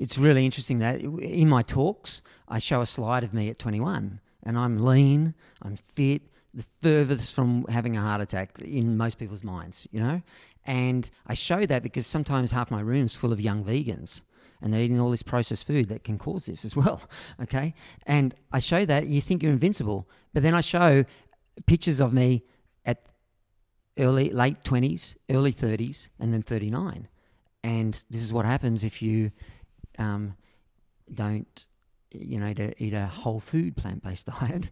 A: It's really interesting that in my talks, I show a slide of me at 21, and I'm lean, I'm fit, the furthest from having a heart attack in most people's minds, you know? And I show that because sometimes half my room's full of young vegans and they're eating all this processed food that can cause this as well, (laughs) okay? And I show that, you think you're invincible, but then I show pictures of me at early, late 20s, early 30s, and then 39. And this is what happens if you um, don't you know, a, eat a whole food plant based (laughs) diet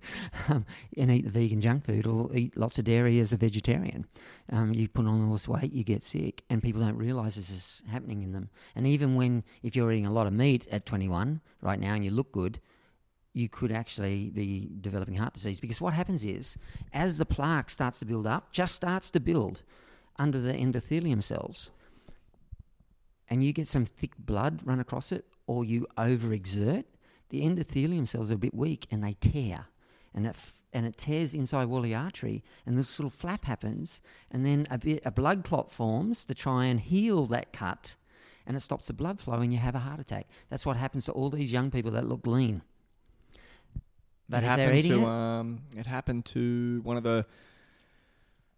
A: um, and eat the vegan junk food or eat lots of dairy as a vegetarian. Um, you put on all this weight, you get sick, and people don't realize this is happening in them. And even when, if you're eating a lot of meat at 21 right now and you look good, you could actually be developing heart disease because what happens is as the plaque starts to build up, just starts to build under the endothelium cells, and you get some thick blood run across it, or you overexert, the endothelium cells are a bit weak and they tear, and it f- and it tears inside wall of the artery, and this little flap happens, and then a bit a blood clot forms to try and heal that cut, and it stops the blood flow, and you have a heart attack. That's what happens to all these young people that look lean. But
B: it happened to um, it happened to one of the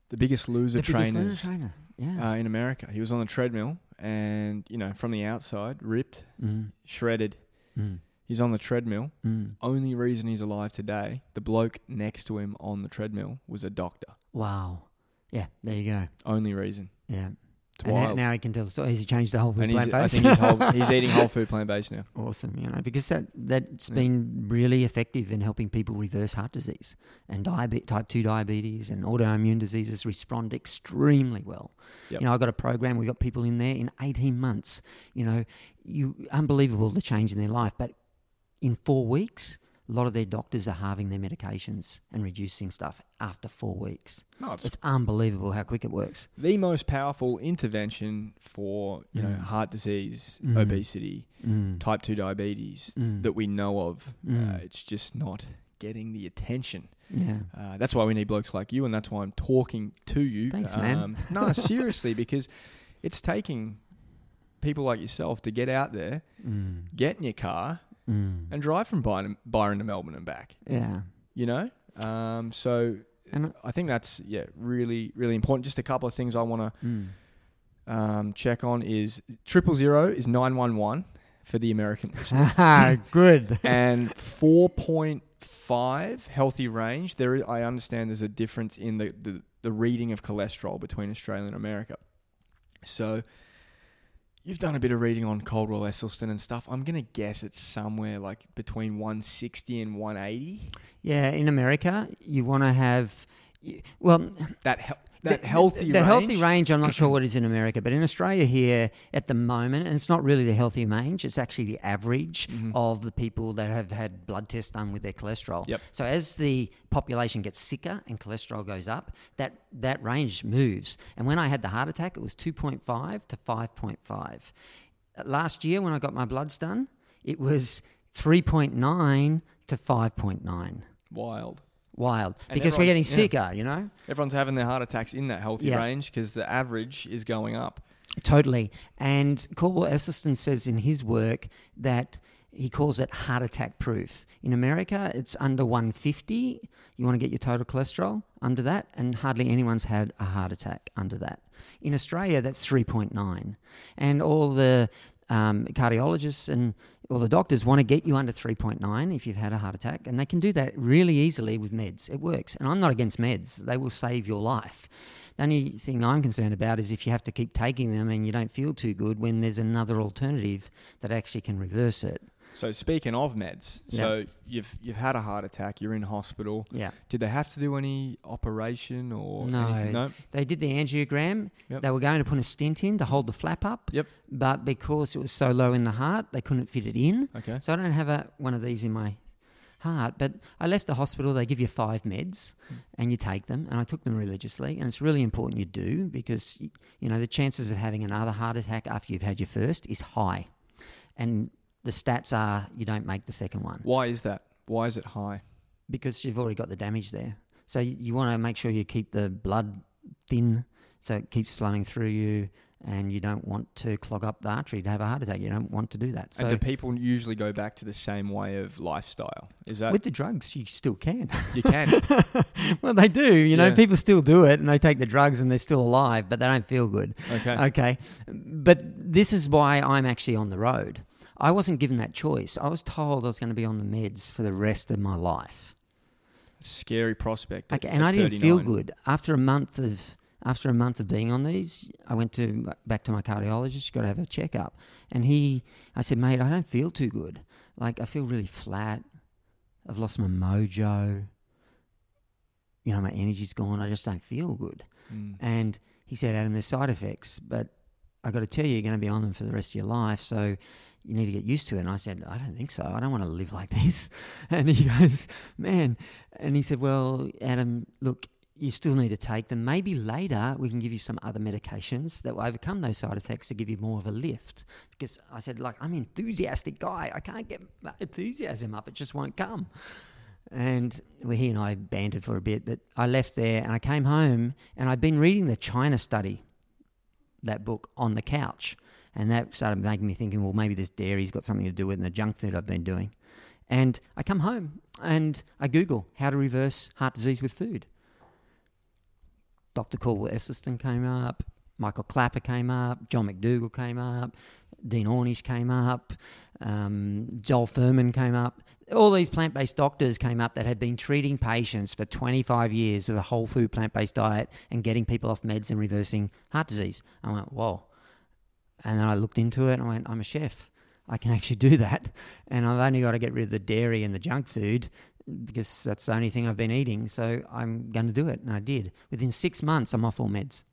B: the biggest loser
A: the biggest
B: trainers
A: trainer, yeah.
B: uh, in America. He was on the treadmill, and you know, from the outside, ripped,
A: mm,
B: shredded.
A: mm,
B: He's on the treadmill.
A: mm.
B: Only reason he's alive today, the bloke next to him on the treadmill was a doctor.
A: Wow. Yeah, there you go.
B: Only reason.
A: Yeah.
B: It's
A: and now,
B: wild.
A: now he can tell the story. He's changed the whole food
B: and
A: plant
B: I think he's, whole, (laughs) he's eating whole food plant based now.
A: awesome, you know, because that that's
B: Yeah.
A: been really effective in helping people reverse heart disease and diabetes, type two diabetes and autoimmune diseases respond extremely well.
B: Yep.
A: You know, I got a program. We got people in there in eighteen months. You know, you unbelievable the change in their life, but in four weeks. A lot of their doctors are halving their medications and reducing stuff after four weeks.
B: No, it's
A: It's unbelievable how quick it works.
B: the most powerful intervention for you know
A: Mm.
B: heart disease,
A: Mm.
B: obesity,
A: Mm.
B: type two diabetes
A: Mm.
B: that we know of. Uh,
A: Mm.
B: it's just not getting the attention.
A: Yeah.
B: Uh, that's why we need blokes like you, and that's why I'm talking to you.
A: Thanks, man.
B: Um, (laughs) no, seriously, because it's taking people like yourself to get out there,
A: Mm.
B: get in your car,
A: Mm.
B: and drive from Byron, Byron to Melbourne and back.
A: Yeah.
B: You know, um, so
A: And
B: I think that's yeah really really important. Just a couple of things I want
A: mm.
B: to um, check on is triple zero is nine one one for the American (laughs) listeners. (laughs)
A: good.
B: and 4.5 healthy range there is, i understand there's a difference in the, the, the reading of cholesterol between australia and america so you've done a bit of reading on Caldwell Esselstyn and stuff. I'm gonna guess it's somewhere like between 160 and 180.
A: Yeah, in America, you want to have. Well,
B: That hel- that
A: the,
B: healthy
A: the, the healthy
B: range?
A: range. I'm not sure (clears throat) what is in America, but in Australia here at the moment, and it's not really the healthy range. It's actually the average
B: Mhm.
A: of the people that have had blood tests done with their cholesterol.
B: Yep.
A: So as the population gets sicker and cholesterol goes up, that that range moves. And when I had the heart attack, it was 2.5 to 5.5. Uh, Last year, when I got my bloods done, it was 3.9 to 5.9.
B: Wild.
A: Wild,
B: And
A: because we're getting
B: everyone's- yeah.
A: sicker, you know.
B: Everyone's having their heart attacks in that healthy
A: Yeah.
B: range because the average is going up.
A: Totally. And Caldwell Esselstyn says in his work that he calls it heart attack proof. In America, it's under 150. You want to get your total cholesterol under that, and hardly anyone's had a heart attack under that. In Australia, that's 3.9. And all the um, cardiologists and all the doctors want to get you under 3.9 if you've had a heart attack, and they can do that really easily with meds. It works. And I'm not against meds, they will save your life. The only thing I'm concerned about is if you have to keep taking them and you don't feel too good when there's another alternative that actually can reverse it.
B: So speaking of meds,
A: Yeah.
B: so you've you've had a heart attack, you're in hospital.
A: Yeah.
B: Did they have to do any operation or
A: No.
B: anything? No.
A: They did the angiogram.
B: Yep.
A: They were going to put a stent in to hold the flap up.
B: Yep.
A: But because it was so low in the heart, they couldn't fit it in.
B: Okay.
A: So I don't have a, one of these in my heart. But I left the hospital. They give you five meds, hmm. and you take them. And I took them religiously. And it's really important you do because you know the chances of having another heart attack after you've had your first is high, and the stats are you don't make the second one
B: Why is that? Why is it high?
A: because you've already got the damage there. So you, you want to make sure you keep the blood thin so it keeps flowing through you. And you don't want to clog up the artery to have a heart attack. You don't want to do that. So
B: and do people usually go back to the same way of lifestyle? Is that
A: with the drugs, you still can.
B: you can? (laughs)
A: well, they do. You know,
B: Yeah.
A: people still do it and they take the drugs and they're still alive, but they don't feel good.
B: Okay.
A: Okay. But this is why I'm actually on the road. I wasn't given that choice. I was told I was going to be on the meds for the rest of my life.
B: Scary prospect. at-
A: Okay, and I didn't feel good after a month of after a month of being on these. I went to back to my cardiologist. Got to have a checkup, and he, I said, mate, I don't feel too good. Like I feel really flat. I've lost my mojo. You know, my energy's gone. I just don't feel good.
B: Mm.
A: And he said, Adam, there's side effects, but I got to tell you, you're going to be on them for the rest of your life. So you need to get used to it. And I said, I don't think so. I don't want to live like (laughs) this. And he goes, man. And he said, well, Adam, look, you still need to take them. Maybe later we can give you some other medications that will overcome those side effects to give you more of a lift. Because I said, like, I'm an enthusiastic guy. I can't get enthusiasm up. It just won't come. And well, he and I bantered for a bit, but I left there and I came home and I'd been reading the China study, that book, on the couch. And that started making me thinking, well, maybe this dairy's got something to do with the junk food I've been doing. And I come home and I Google how to reverse heart disease with food. Dr. Caldwell Esselstyn came up, Michael Klaper came up, John McDougall came up, Dean Ornish came up, um, Joel Fuhrman came up. All these plant based doctors came up that had been treating patients for 25 years with a whole food plant based diet and getting people off meds and reversing heart disease. I went, whoa. And then I looked into it and I went, I'm a chef. I can actually do that. And I've only got to get rid of the dairy and the junk food because that's the only thing I've been eating. So I'm going to do it. And I did. Within six months, I'm off all meds.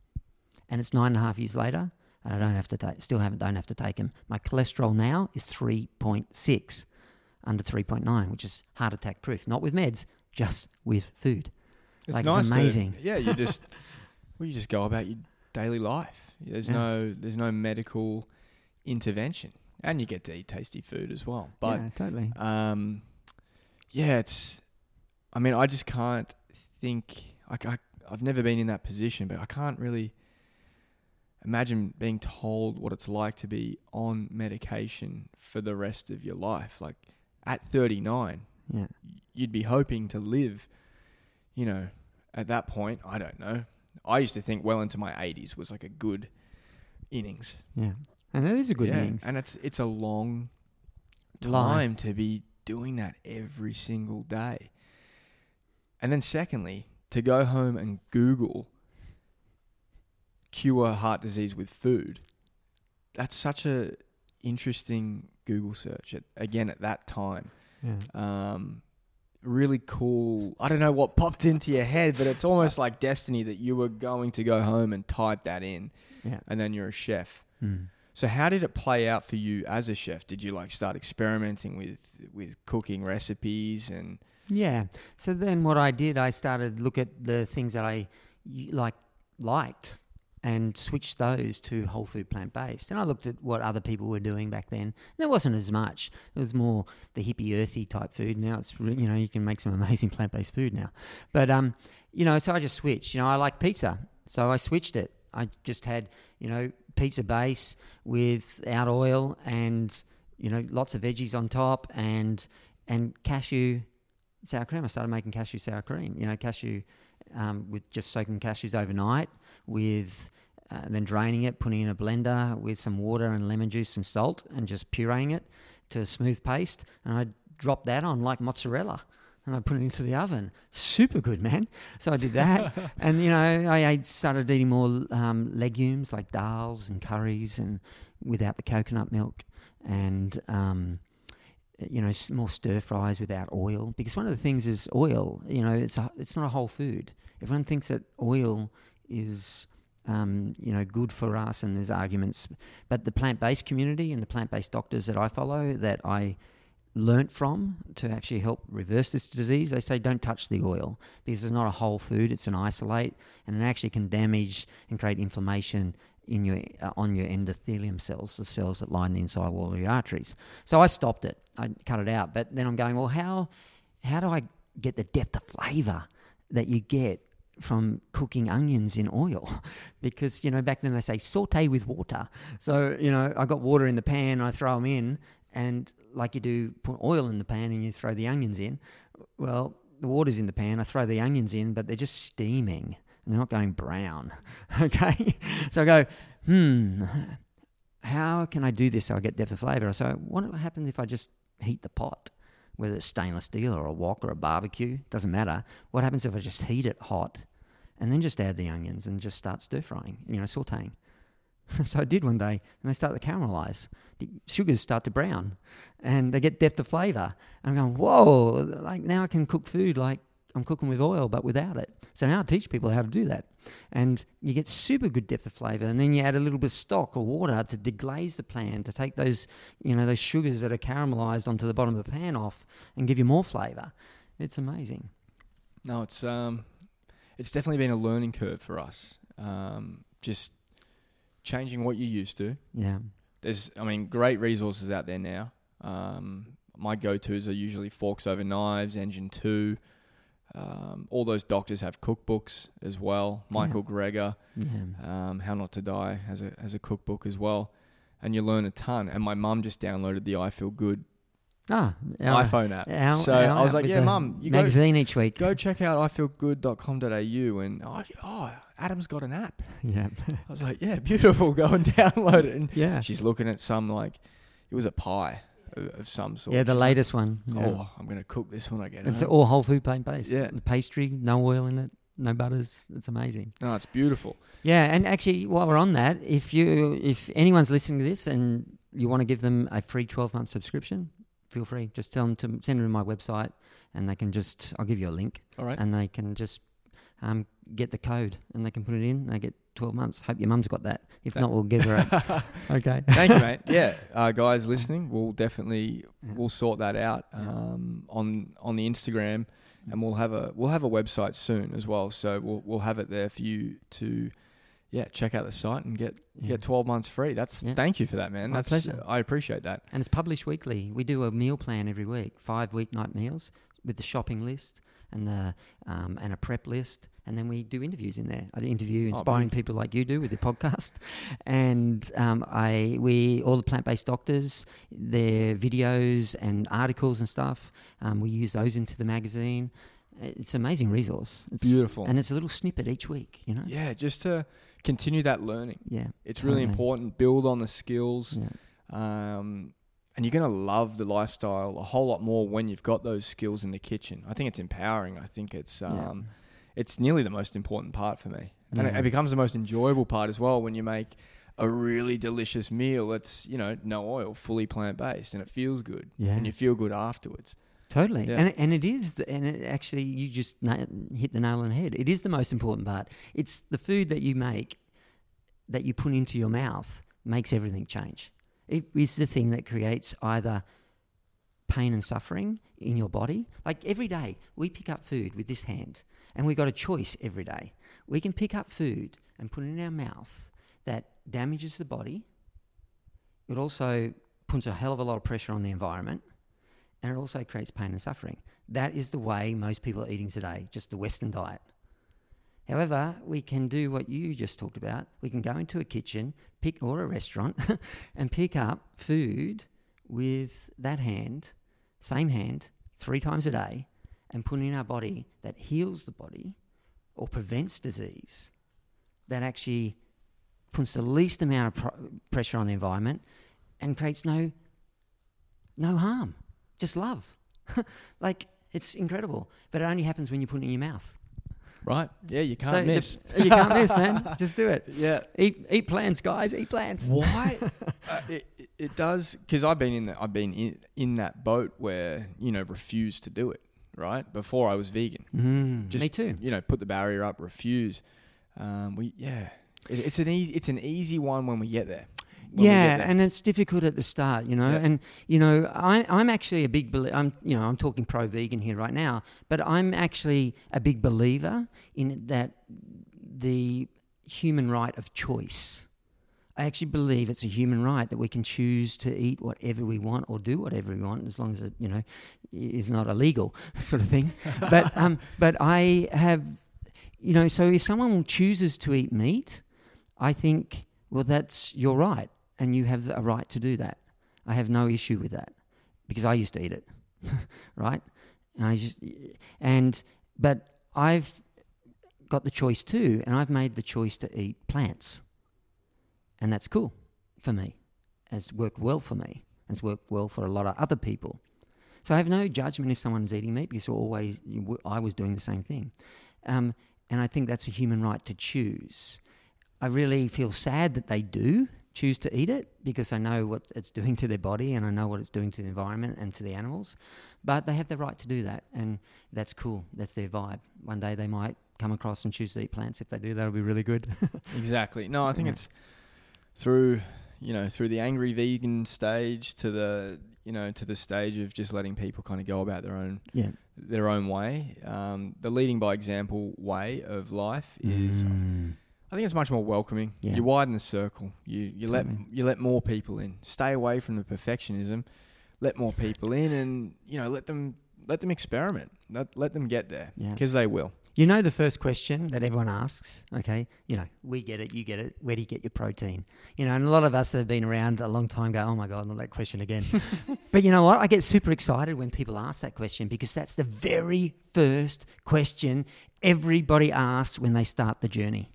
A: And it's nine and a half years later, and I don't have to take, still haven't, don't have to take them. My cholesterol now is 3.6, under 3.9, which is heart attack proof. Not with meds, just with food.
B: It's
A: Like, it's
B: nice. to-
A: amazing.
B: yeah, you just (laughs) well, you just go about your daily life. There's
A: Yeah.
B: no there's no medical intervention, and you get to eat tasty food as well. But
A: yeah, totally.
B: um, yeah, it's. I mean, I just can't think. Like I, I've never been in that position, but I can't really imagine being told what it's like to be on medication for the rest of your life. Like at 39,
A: Yeah.
B: you'd be hoping to live, you know, at that point, I don't know. I used to think well into my 80s was like a good innings.
A: Yeah. And it is a good
B: Yeah,
A: innings.
B: And it's it's a long
A: Life.
B: time to be doing that every single day. And then secondly, to go home and Google cure heart disease with food. that's such a interesting Google search at, again at that time.
A: Yeah.
B: Um, really cool. I don't know what popped into your head, but it's almost like destiny that you were going to go home and type that in,
A: Yeah.
B: and then you're a chef.
A: Mm.
B: So how did it play out for you as a chef? Did you like start experimenting with with cooking recipes and
A: Yeah. So then what I did, I started look at the things that I like liked and switched those to whole food plant based. And I looked at what other people were doing back then. There wasn't as much. It was more the hippie earthy type food. Now it's you know you can make some amazing (laughs) plant based food now. But um you know so I just switched. You know I like pizza, so I switched it. I just had you know pizza base without oil and you know lots of veggies on top and and cashew sour cream. I started making cashew sour cream. You know, cashew um, with just soaking cashews overnight, with uh, then draining it, putting in a blender with some water and lemon juice and salt, and just pureeing it to a smooth paste. And I dropped that on like mozzarella. And I put it into the oven. Super good, man. So I did that, (laughs) and you know, I ate, started eating more um, legumes like dals and curries, and without the coconut milk, and um, you know, more stir fries without oil. Because one of the things is oil. You know, it's a, it's not a whole food. Everyone thinks that oil is, um, you know, good for us, and there's arguments. But the plant based community and the plant based doctors that I follow, that I learnt from to actually help reverse this disease, they say don't touch the oil because it's not a whole food; it's an isolate, and it actually can damage and create inflammation in your uh, on your endothelium cells, the cells that line the inside wall of your arteries. So I stopped it. I cut it out. But then I'm going, well, how how do I get the depth of flavour that you get from cooking onions in oil? (laughs) because you know back then they say saute with water. So you know I got water in the pan, I throw them in, and like you do, put oil in the pan and you throw the onions in. Well, the water's in the pan. I throw the onions in, but they're just steaming. They're not going brown. (laughs) Okay, so I go, hmm, how can I do this so I get depth of flavor? So what happens if I just heat the pot, whether it's stainless steel or a wok or a barbecue, doesn't matter. What happens if I just heat it hot and then just add the onions and just start stir frying, you know, sauteing? (laughs) so I did one day, and they start to caramelize. The sugars start to brown, and they get depth of flavor. And I'm going, whoa! Like now I can cook food like I'm cooking with oil, but without it. So now I teach people how to do that, and you get super good depth of flavor. And then you add a little bit of stock or water to deglaze the pan to take those, you know, those sugars that are caramelized onto the bottom of the pan off and give you more flavor. It's amazing.
B: No, it's um, it's definitely been a learning curve for us. Um, just changing what you're used to.
A: Yeah.
B: There's, I mean, great resources out there now. Um, my go-tos are usually Forks Over Knives, Engine Two. Um, all those doctors have cookbooks as well. Michael Greger,
A: Yeah.
B: um, How Not to Die, has a has a cookbook as well, and you learn a ton. And my mum just downloaded the I Feel Good
A: Ah, our-
B: iPhone app.
A: our-
B: so
A: our
B: I was like, yeah, mum, you go
A: magazine each week.
B: go check out ifeelgood.com.au and oh, oh, Adam's got an app. (laughs)
A: Yeah.
B: I was like, yeah, beautiful. Go and (laughs) download it. And
A: yeah.
B: she's looking at some like it was a pie of, some sort.
A: Yeah, the
B: She's like,
A: latest one. Yeah.
B: oh, I'm gonna cook this when I get
A: It's
B: home.
A: all whole food plant based.
B: Yeah.
A: The pastry, no oil in it, no butters. It's amazing.
B: no, it's beautiful.
A: Yeah, and actually, while we're on that, if you if anyone's listening to this and you want to give them a free twelve month subscription, feel free. Just tell them to send them to my website, and they can just I'll give you a link,
B: All right.
A: and they can just um, get the code, and they can put it in. They get twelve months. Hope your mum's got that. If not, we'll give her. A, (laughs) (laughs) okay.
B: Thank you, mate. (laughs) Yeah, uh, guys listening, we'll definitely
A: Yeah.
B: we'll sort that out
A: Yeah.
B: um, on on the Instagram, and we'll have a we'll have a website soon as well. So we'll we'll have it there for you to yeah check out the site and get
A: Yeah.
B: get 12 months free. That's
A: Yeah.
B: thank you for that, man.
A: My
B: That's
A: pleasure.
B: I appreciate that.
A: And it's published weekly. We do a meal plan every week, five weeknight meals with the shopping list and the um, and a prep list, and then we do interviews in there. I interview inspiring people like you do with your podcast, (laughs) and um, I we all the plant based doctors, their videos and articles and stuff. Um, we use those into the magazine. It's an amazing resource. It's,
B: Beautiful.
A: and it's a little snippet each week. You know.
B: yeah, just to continue that learning.
A: Yeah.
B: It's really important. Build on the skills.
A: Yeah.
B: Um, and you're going to love the lifestyle a whole lot more when you've got those skills in the kitchen. I think it's empowering. I think it's
A: Yeah.
B: It's nearly the most important part for me, and it, it becomes the most enjoyable part as well when you make a really delicious meal that's you know no oil, fully plant based, and it feels good,
A: Yeah.
B: and you feel good afterwards.
A: Totally,
B: Yeah.
A: and and it is, the, and it actually you just na- hit the nail on the head. It is the most important part. It's the food that you make, that you put into your mouth, makes everything change. It is the thing that creates either pain and suffering in your body. Like every day, we pick up food with this hand, and we've got a choice every day. We can pick up food and put it in our mouth that damages the body. It also puts a hell of a lot of pressure on the environment and it also creates pain and suffering. That is the way most people are eating today, just the Western diet. However, we can do what you just talked about. We can go into a kitchen, pick or a restaurant, (laughs) and pick up food with that hand, same hand, three times a day, and put in our body that heals the body or prevents disease, that actually puts the least amount of pr- pressure on the environment and creates no no harm just love. (laughs) like it's incredible, but it only happens when you put it in your mouth.
B: Right? Yeah, you can't
A: So the-
B: miss. (laughs)
A: you can't miss, man. (laughs) Just do it.
B: yeah.
A: Eat eat plants, guys. Eat plants.
B: Why? uh, it, it- does because I've been in the, I've been in in that boat where you know refuse to do it. Right before I was vegan,
A: Mm,
B: Just-
A: me too.
B: you know, put the barrier up, refuse. Um, we yeah, it, it's an easy it's an easy one when we get there. When we get
A: Yeah,
B: there.
A: and it's difficult at the start, you know.
B: Yeah.
A: And you know, I, I'm actually a big believer. I'm, you know, I'm talking pro-vegan here right now, but I'm actually a big believer in that the human right of choice. I actually believe it's a human right that we can choose to eat whatever we want or do whatever we want, as long as it, you know, is not illegal, (laughs) sort of thing. (laughs) but um, but I have, you know, so if someone chooses to eat meat, I think, well, that's your right, and you have a right to do that. I have no issue with that because I used to eat it, (laughs) right? And I just and but I've got the choice too, and I've made the choice to eat plants, and that's cool for me. It's worked well for me. It's worked well for a lot of other people. So I have no judgment if someone's eating meat because always I was doing the same thing, um, and I think that's a human right to choose. I really feel sad that they do choose to eat it because I know what it's doing to their body and I know what it's doing to the environment and to the animals. But they have the right to do that, and that's cool. That's their vibe. One day they might come across and choose to eat plants. If they do, that'll be really good. (laughs)
B: Exactly. No, I think
A: Yeah.
B: it's through you know through the angry vegan stage to the you know to the stage of just letting people kind of go about their own
A: yeah.
B: their own way. Um, the leading by example way of life is
A: Mm.
B: I think it's much more welcoming.
A: Yeah.
B: You widen the circle. You you let you let more people in. Stay away from the perfectionism. Let more people in, and you know let them let them experiment. Let let them get there
A: Yeah.
B: because they will.
A: You know the first question that everyone asks, okay? You know, we get it, you get it. Where do you get your protein? You know, and a lot of us that have been around a long time go, oh my God, not that question again. (laughs) but you know what? I get super excited when people ask that question because that's the very first question everybody asks when they start the journey.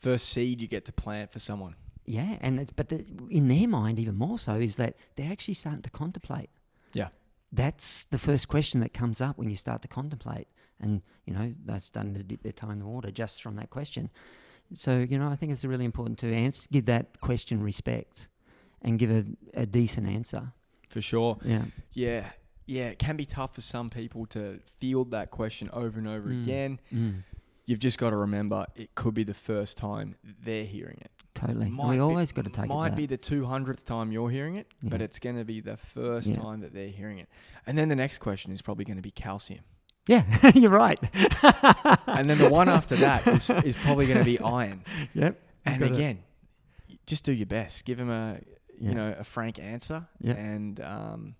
B: First seed you get to plant for someone.
A: Yeah, and it's, but the, in their mind, even more so, is that they're actually starting to contemplate.
B: Yeah.
A: That's the first question that comes up when you start to contemplate, and you know they're starting to dip their toe in the water just from that question. So you know, I think it's really important to answer, give that question respect, and give a, a decent answer.
B: For sure.
A: Yeah,
B: Yeah. Yeah, it can be tough for some people to field that question over and over
A: Mm.
B: again.
A: mm,
B: You've just got to remember it could be the first time they're hearing it.
A: totally.
B: Might
A: we
B: be-
A: always got to take
B: Might
A: it.
B: be the 200th time you're hearing it, but it's going to be the first
A: Yeah.
B: time that they're hearing it. And then the next question is probably going to be calcium.
A: Yeah, (laughs) you're right.
B: and then the one after that is, is probably going to be iron. (laughs)
A: Yep.
B: And
A: Got it.
B: again, just do your best. Give them a
A: Yeah.
B: you know a frank answer,
A: Yeah.
B: and um,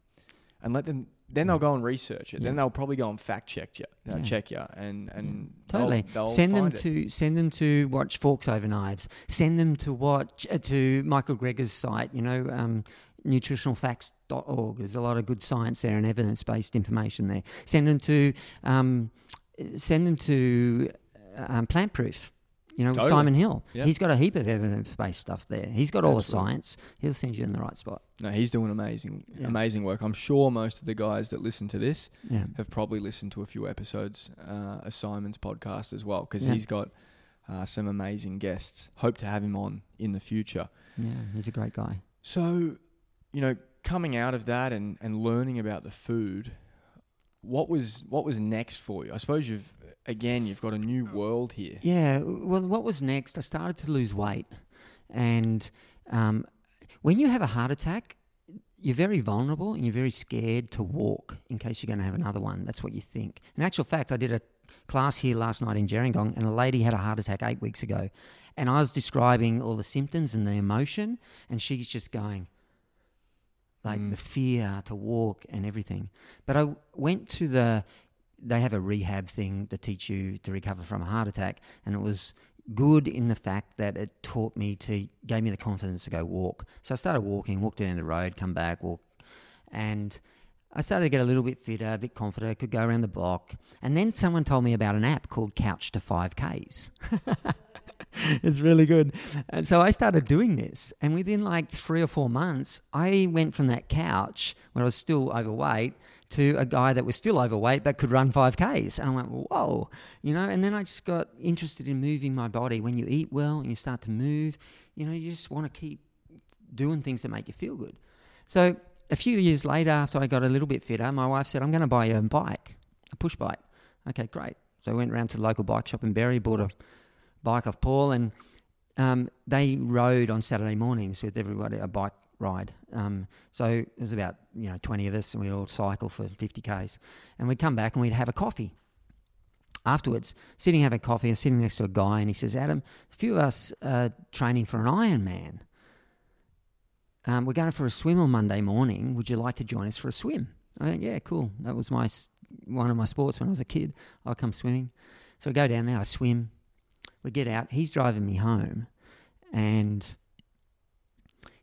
B: and let them. Then they'll go and research it.
A: Yeah.
B: Then they'll probably go and fact check you, uh,
A: Yeah.
B: check you, and and they'll-
A: Totally.
B: they'll
A: send them
B: it.
A: to send them to watch Forks Over Knives. Send them to watch uh, to Michael Greger's site. You know, um, nutritionalfacts.org. There's a lot of good science there and evidence based information there. Send them to um, send them to um, Plant Proof. You know,
B: Totally.
A: Simon Hill.
B: Yeah.
A: He's got a heap of evidence based stuff there. He's got all
B: Absolutely.
A: the science. He'll send you in the right spot.
B: No, he's doing amazing,
A: Yeah.
B: amazing work. I'm sure most of the guys that listen to this
A: Yeah.
B: have probably listened to a few episodes uh, of Simon's podcast as well, because
A: Yeah.
B: he's got uh, some amazing guests. Hope to have him on in the future.
A: Yeah, he's a great guy.
B: So, you know, coming out of that and, and learning about the food, what was what was next for you? I suppose you've again you've got a new world here.
A: Yeah. Well, what was next? I started to lose weight, and um, when you have a heart attack, you're very vulnerable and you're very scared to walk in case you're going to have another one. That's what you think. In actual fact, I did a class here last night in Gerringong, and a lady had a heart attack eight weeks ago, and I was describing all the symptoms and the emotion, and she's just going like
B: Mm.
A: the fear to walk and everything. But I went to the they have a rehab thing to teach you to recover from a heart attack, and it was good in the fact that it taught me to gave me the confidence to go walk. So I started walking, walked down the road, come back, walk, and I started to get a little bit fitter, a bit confident. I could go around the block, and then someone told me about an app called Couch to Five Ks. (laughs) (laughs) it's really good. And so I started doing this, and within like three or four months, I went from that couch where I was still overweight to a guy that was still overweight but could run 5Ks. And I went, whoa, you know, and then I just got interested in moving my body. When you eat well and you start to move, you know, you just want to keep doing things that make you feel good. So a few years later, after I got a little bit fitter, my wife said, I'm going to buy you a bike, a push bike. Okay, great. So I went round to the local bike shop in Berry, bought a bike off Paul, and um, they rode on Saturday mornings with everybody, a bike ride. Um, so it was about, you know, 20 of us, and we'd all cycle for 50 Ks. And we'd come back and we'd have a coffee. Afterwards, sitting having coffee, and sitting next to a guy, and he says, Adam, a few of us are training for an Ironman. Um, we're going for a swim on Monday morning. Would you like to join us for a swim? I went, yeah, cool. That was my one of my sports when I was a kid. I'll come swimming. So I go down there, I swim. We get out. He's driving me home, and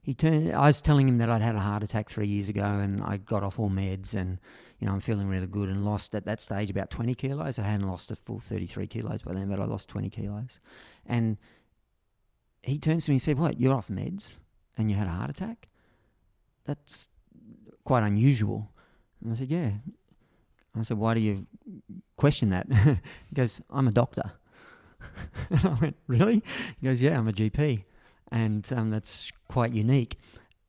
A: he turned. I was telling him that I'd had a heart attack three years ago, and I got off all meds, and you know I'm feeling really good, and lost at that stage about 20 kilos. I hadn't lost a full 33 kilos by then, but I lost 20 kilos, and he turns to me and said, "What? You're off meds, and you had a heart attack? That's quite unusual." And I said, "Yeah." I said, "Why do you question that?" (laughs) he goes, "I'm a doctor." (laughs) and I went, "Really?" He goes, "Yeah, I'm a GP, and um, that's quite unique."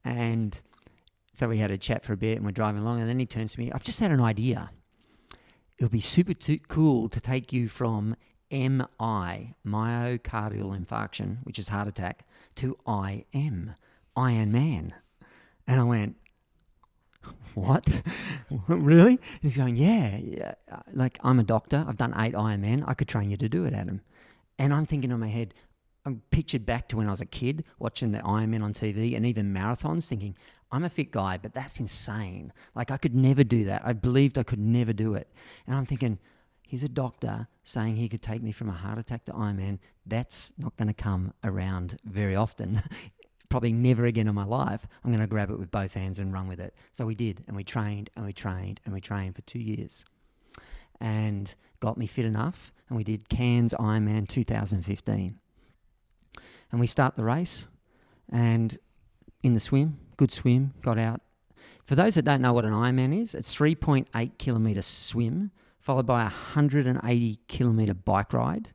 A: And so we had a chat for a bit, and we're driving along, and then he turns to me, "I've just had an idea. It would be super cool to take you from MI, myocardial infarction, which is heart attack, to IM, Iron Man." And I went, what? (laughs) really? He's going, yeah, yeah. Like, I'm a doctor. I've done eight Ironman. I could train you to do it, Adam. And I'm thinking in my head, I'm pictured back to when I was a kid watching the Ironman on TV and even marathons, thinking, I'm a fit guy, but that's insane. Like, I could never do that. I believed I could never do it. And I'm thinking, he's a doctor saying he could take me from a heart attack to Ironman. That's not going to come around very often. (laughs) Probably never again in my life. I'm going to grab it with both hands and run with it. So we did, and we trained, and we trained, and we trained for two years, and got me fit enough. And we did Cairns Ironman 2015, and we start the race, and in the swim, good swim, got out. For those that don't know what an Ironman is, it's 3.8 kilometre swim followed by a 180 kilometre bike ride,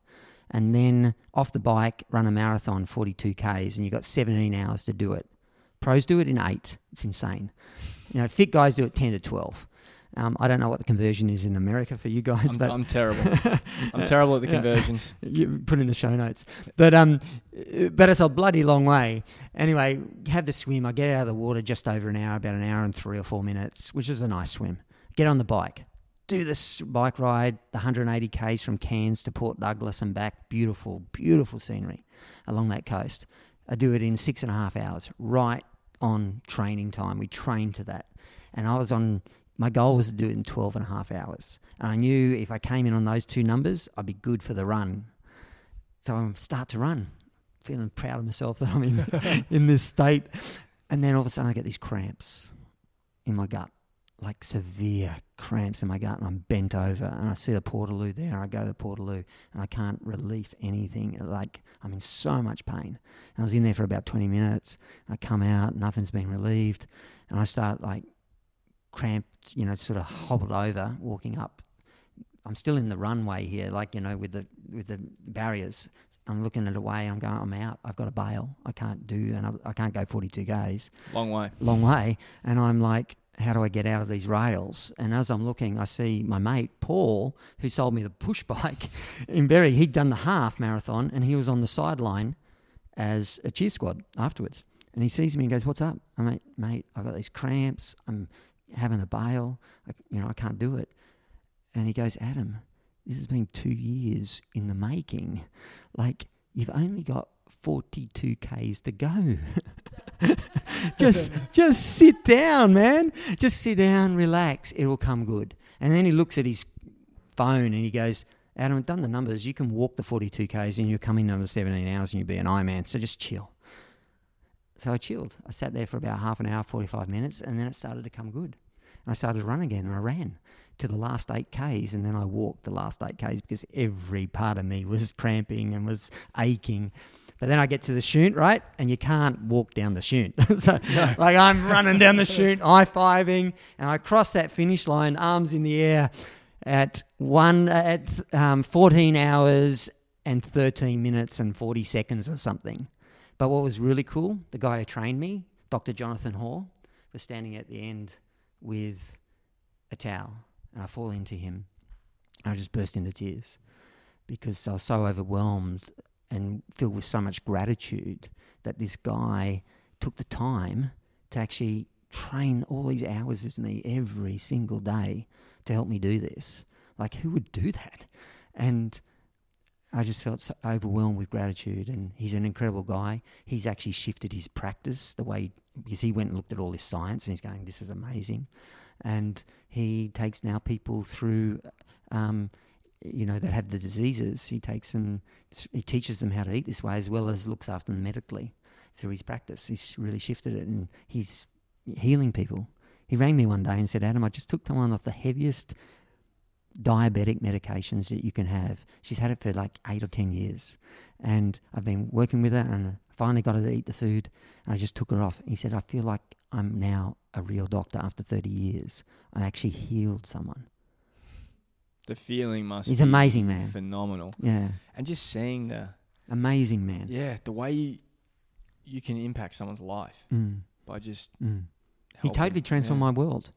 A: and then off the bike run a marathon 42 k's, and you've got 17 hours to do it. Pros do it in eight. It's insane. You know, fit guys do it 10 to 12. Um, I don't know what the conversion is in America for you guys,
B: I'm,
A: but
B: I'm terrible. (laughs) I'm terrible at the conversions. (laughs)
A: you put in the show notes. But um, but it's a bloody long way. Anyway, have the swim. I get out of the water just over an hour, about an hour and three or four minutes, which is a nice swim. Get on the bike, do this bike ride, the 180 k's from Cairns to Port Douglas and back. Beautiful, beautiful scenery along that coast. I do it in six and a half hours, right on training time. We trained to that, and I was on. My goal was to do it in 12 and a half hours. And I knew if I came in on those two numbers, I'd be good for the run. So I start to run, feeling proud of myself (laughs) that I'm in, (laughs) in this state. And then all of a sudden I get these cramps in my gut, like severe cramps in my gut. And I'm bent over and I see the Portaloo there. I go to the Portaloo and I can't relieve anything. Like I'm in so much pain. And I was in there for about 20 minutes. I come out, nothing's been relieved. And I start like cramped, you know, sort of hobbled over, walking up. I'm still in the runway here, like you know, with the with the barriers, I'm looking at a way. I'm going. I'm out. I've got to bail. I can't do another. I can't go 42 k's.
B: Long way.
A: Long way. And I'm like, how do I get out of these rails? And as I'm looking, I see my mate Paul, who sold me the push (laughs) bike in Berry. He'd done the half marathon, and he was on the sideline as a cheer squad afterwards. And he sees me and goes, "What's up?" I'm like, "Mate, I've got these cramps. I'm having a bail. I, you know, I can't do it." And he goes, "Adam, this has been two years in the making. Like, you've only got 42 k's to go. (laughs) just, just sit down, man. Just sit down, relax. It will come good." And then he looks at his phone and he goes. Adam, I've done the numbers. You can walk the 42 Ks and you're coming under 17 hours and you'll be an Ironman. So just chill. So I chilled. I sat there for about half an hour, 45 minutes, and then it started to come good. And I started to run again and I ran to the last eight Ks and then I walked the last eight Ks because every part of me was (laughs) cramping and was aching. But then I get to the chute, right? And you can't walk down the chute. (laughs) so,
B: No.
A: like, I'm running down the (laughs) chute, high fiving, and I cross that finish line, arms in the air, at one at um, 14 hours and 13 minutes and 40 seconds or something. But what was really cool, the guy who trained me, Dr. Jonathan Hall, was standing at the end with a towel, and I fall into him. I just burst into tears because I was so overwhelmed and filled with so much gratitude that this guy took the time to actually train all these hours with me every single day to help me do this. Like, who would do that? And I just felt so overwhelmed with gratitude. And he's an incredible guy. He's actually shifted his practice the way, because he went and looked at all this science and he's going, this is amazing. And he takes now people through, um, you know, that have the diseases. He takes them, he teaches them how to eat this way as well as looks after them medically through his practice. He's really shifted it and he's healing people. He rang me one day and said, Adam, I just took someone off the heaviest diabetic medications that you can have. She's had it for like eight or 10 years. And I've been working with her and finally got her to eat the food. And I just took her off. He said, I feel like I'm now a real doctor after 30 years. I actually healed someone.
B: The feeling must
A: He's
B: be
A: amazing, man.
B: phenomenal.
A: Yeah.
B: And just seeing the
A: Amazing, man.
B: yeah, the way you, you can impact someone's life
A: Mm,
B: by just
A: mm. He totally transformed
B: Yeah.
A: my world.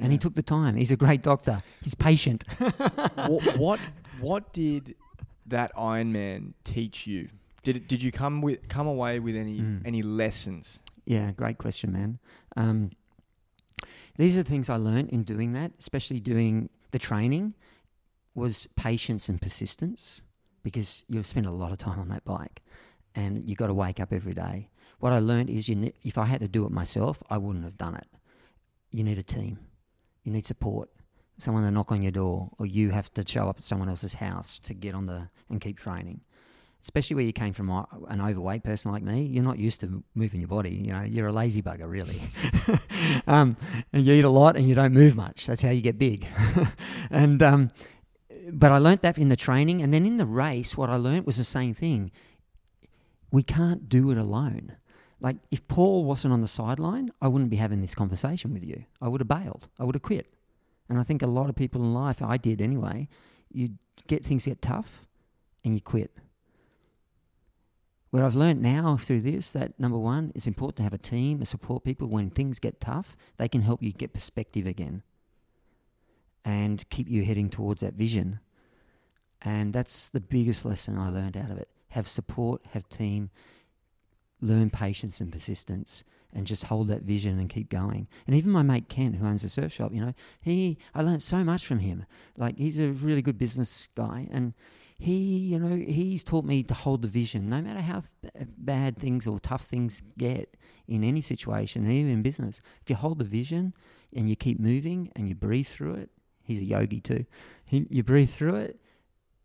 A: And he took the time. He's a great doctor. He's patient. (laughs)
B: what, what what did that Iron Man teach you? Did it, did you come with come away with any
A: Mm.
B: any lessons?
A: Yeah, great question, man. Um, these are the things I learned in doing that, especially doing the training, was patience and persistence because you spend a lot of time on that bike and you got to wake up every day. What I learned is you ne- if I had to do it myself, I wouldn't have done it. You need a team. You need support. Someone to knock on your door or you have to show up at someone else's house to get on the and keep training. Especially where you came from uh, an overweight person like me, you're not used to moving your body. You know, you're a lazy bugger, really. (laughs) um, and you eat a lot and you don't move much. That's how you get big. (laughs) and um, but I learnt that in the training, and then in the race, what I learnt was the same thing. We can't do it alone. Like if Paul wasn't on the sideline, I wouldn't be having this conversation with you. I would have bailed. I would have quit. And I think a lot of people in life, I did anyway. You get things get tough, and you quit. What I've learned now through this, that number one, it's important to have a team and support people when things get tough. They can help you get perspective again and keep you heading towards that vision. And that's the biggest lesson I learned out of it. Have support, have team, learn patience and persistence, and just hold that vision and keep going. And even my mate Ken, who owns a surf shop, you know, he I learned so much from him. Like he's a really good business guy, and he, you know, he's taught me to hold the vision, no matter how th- bad things or tough things get in any situation, even in business. If you hold the vision and you keep moving and you breathe through it, he's a yogi too. He, you breathe through it,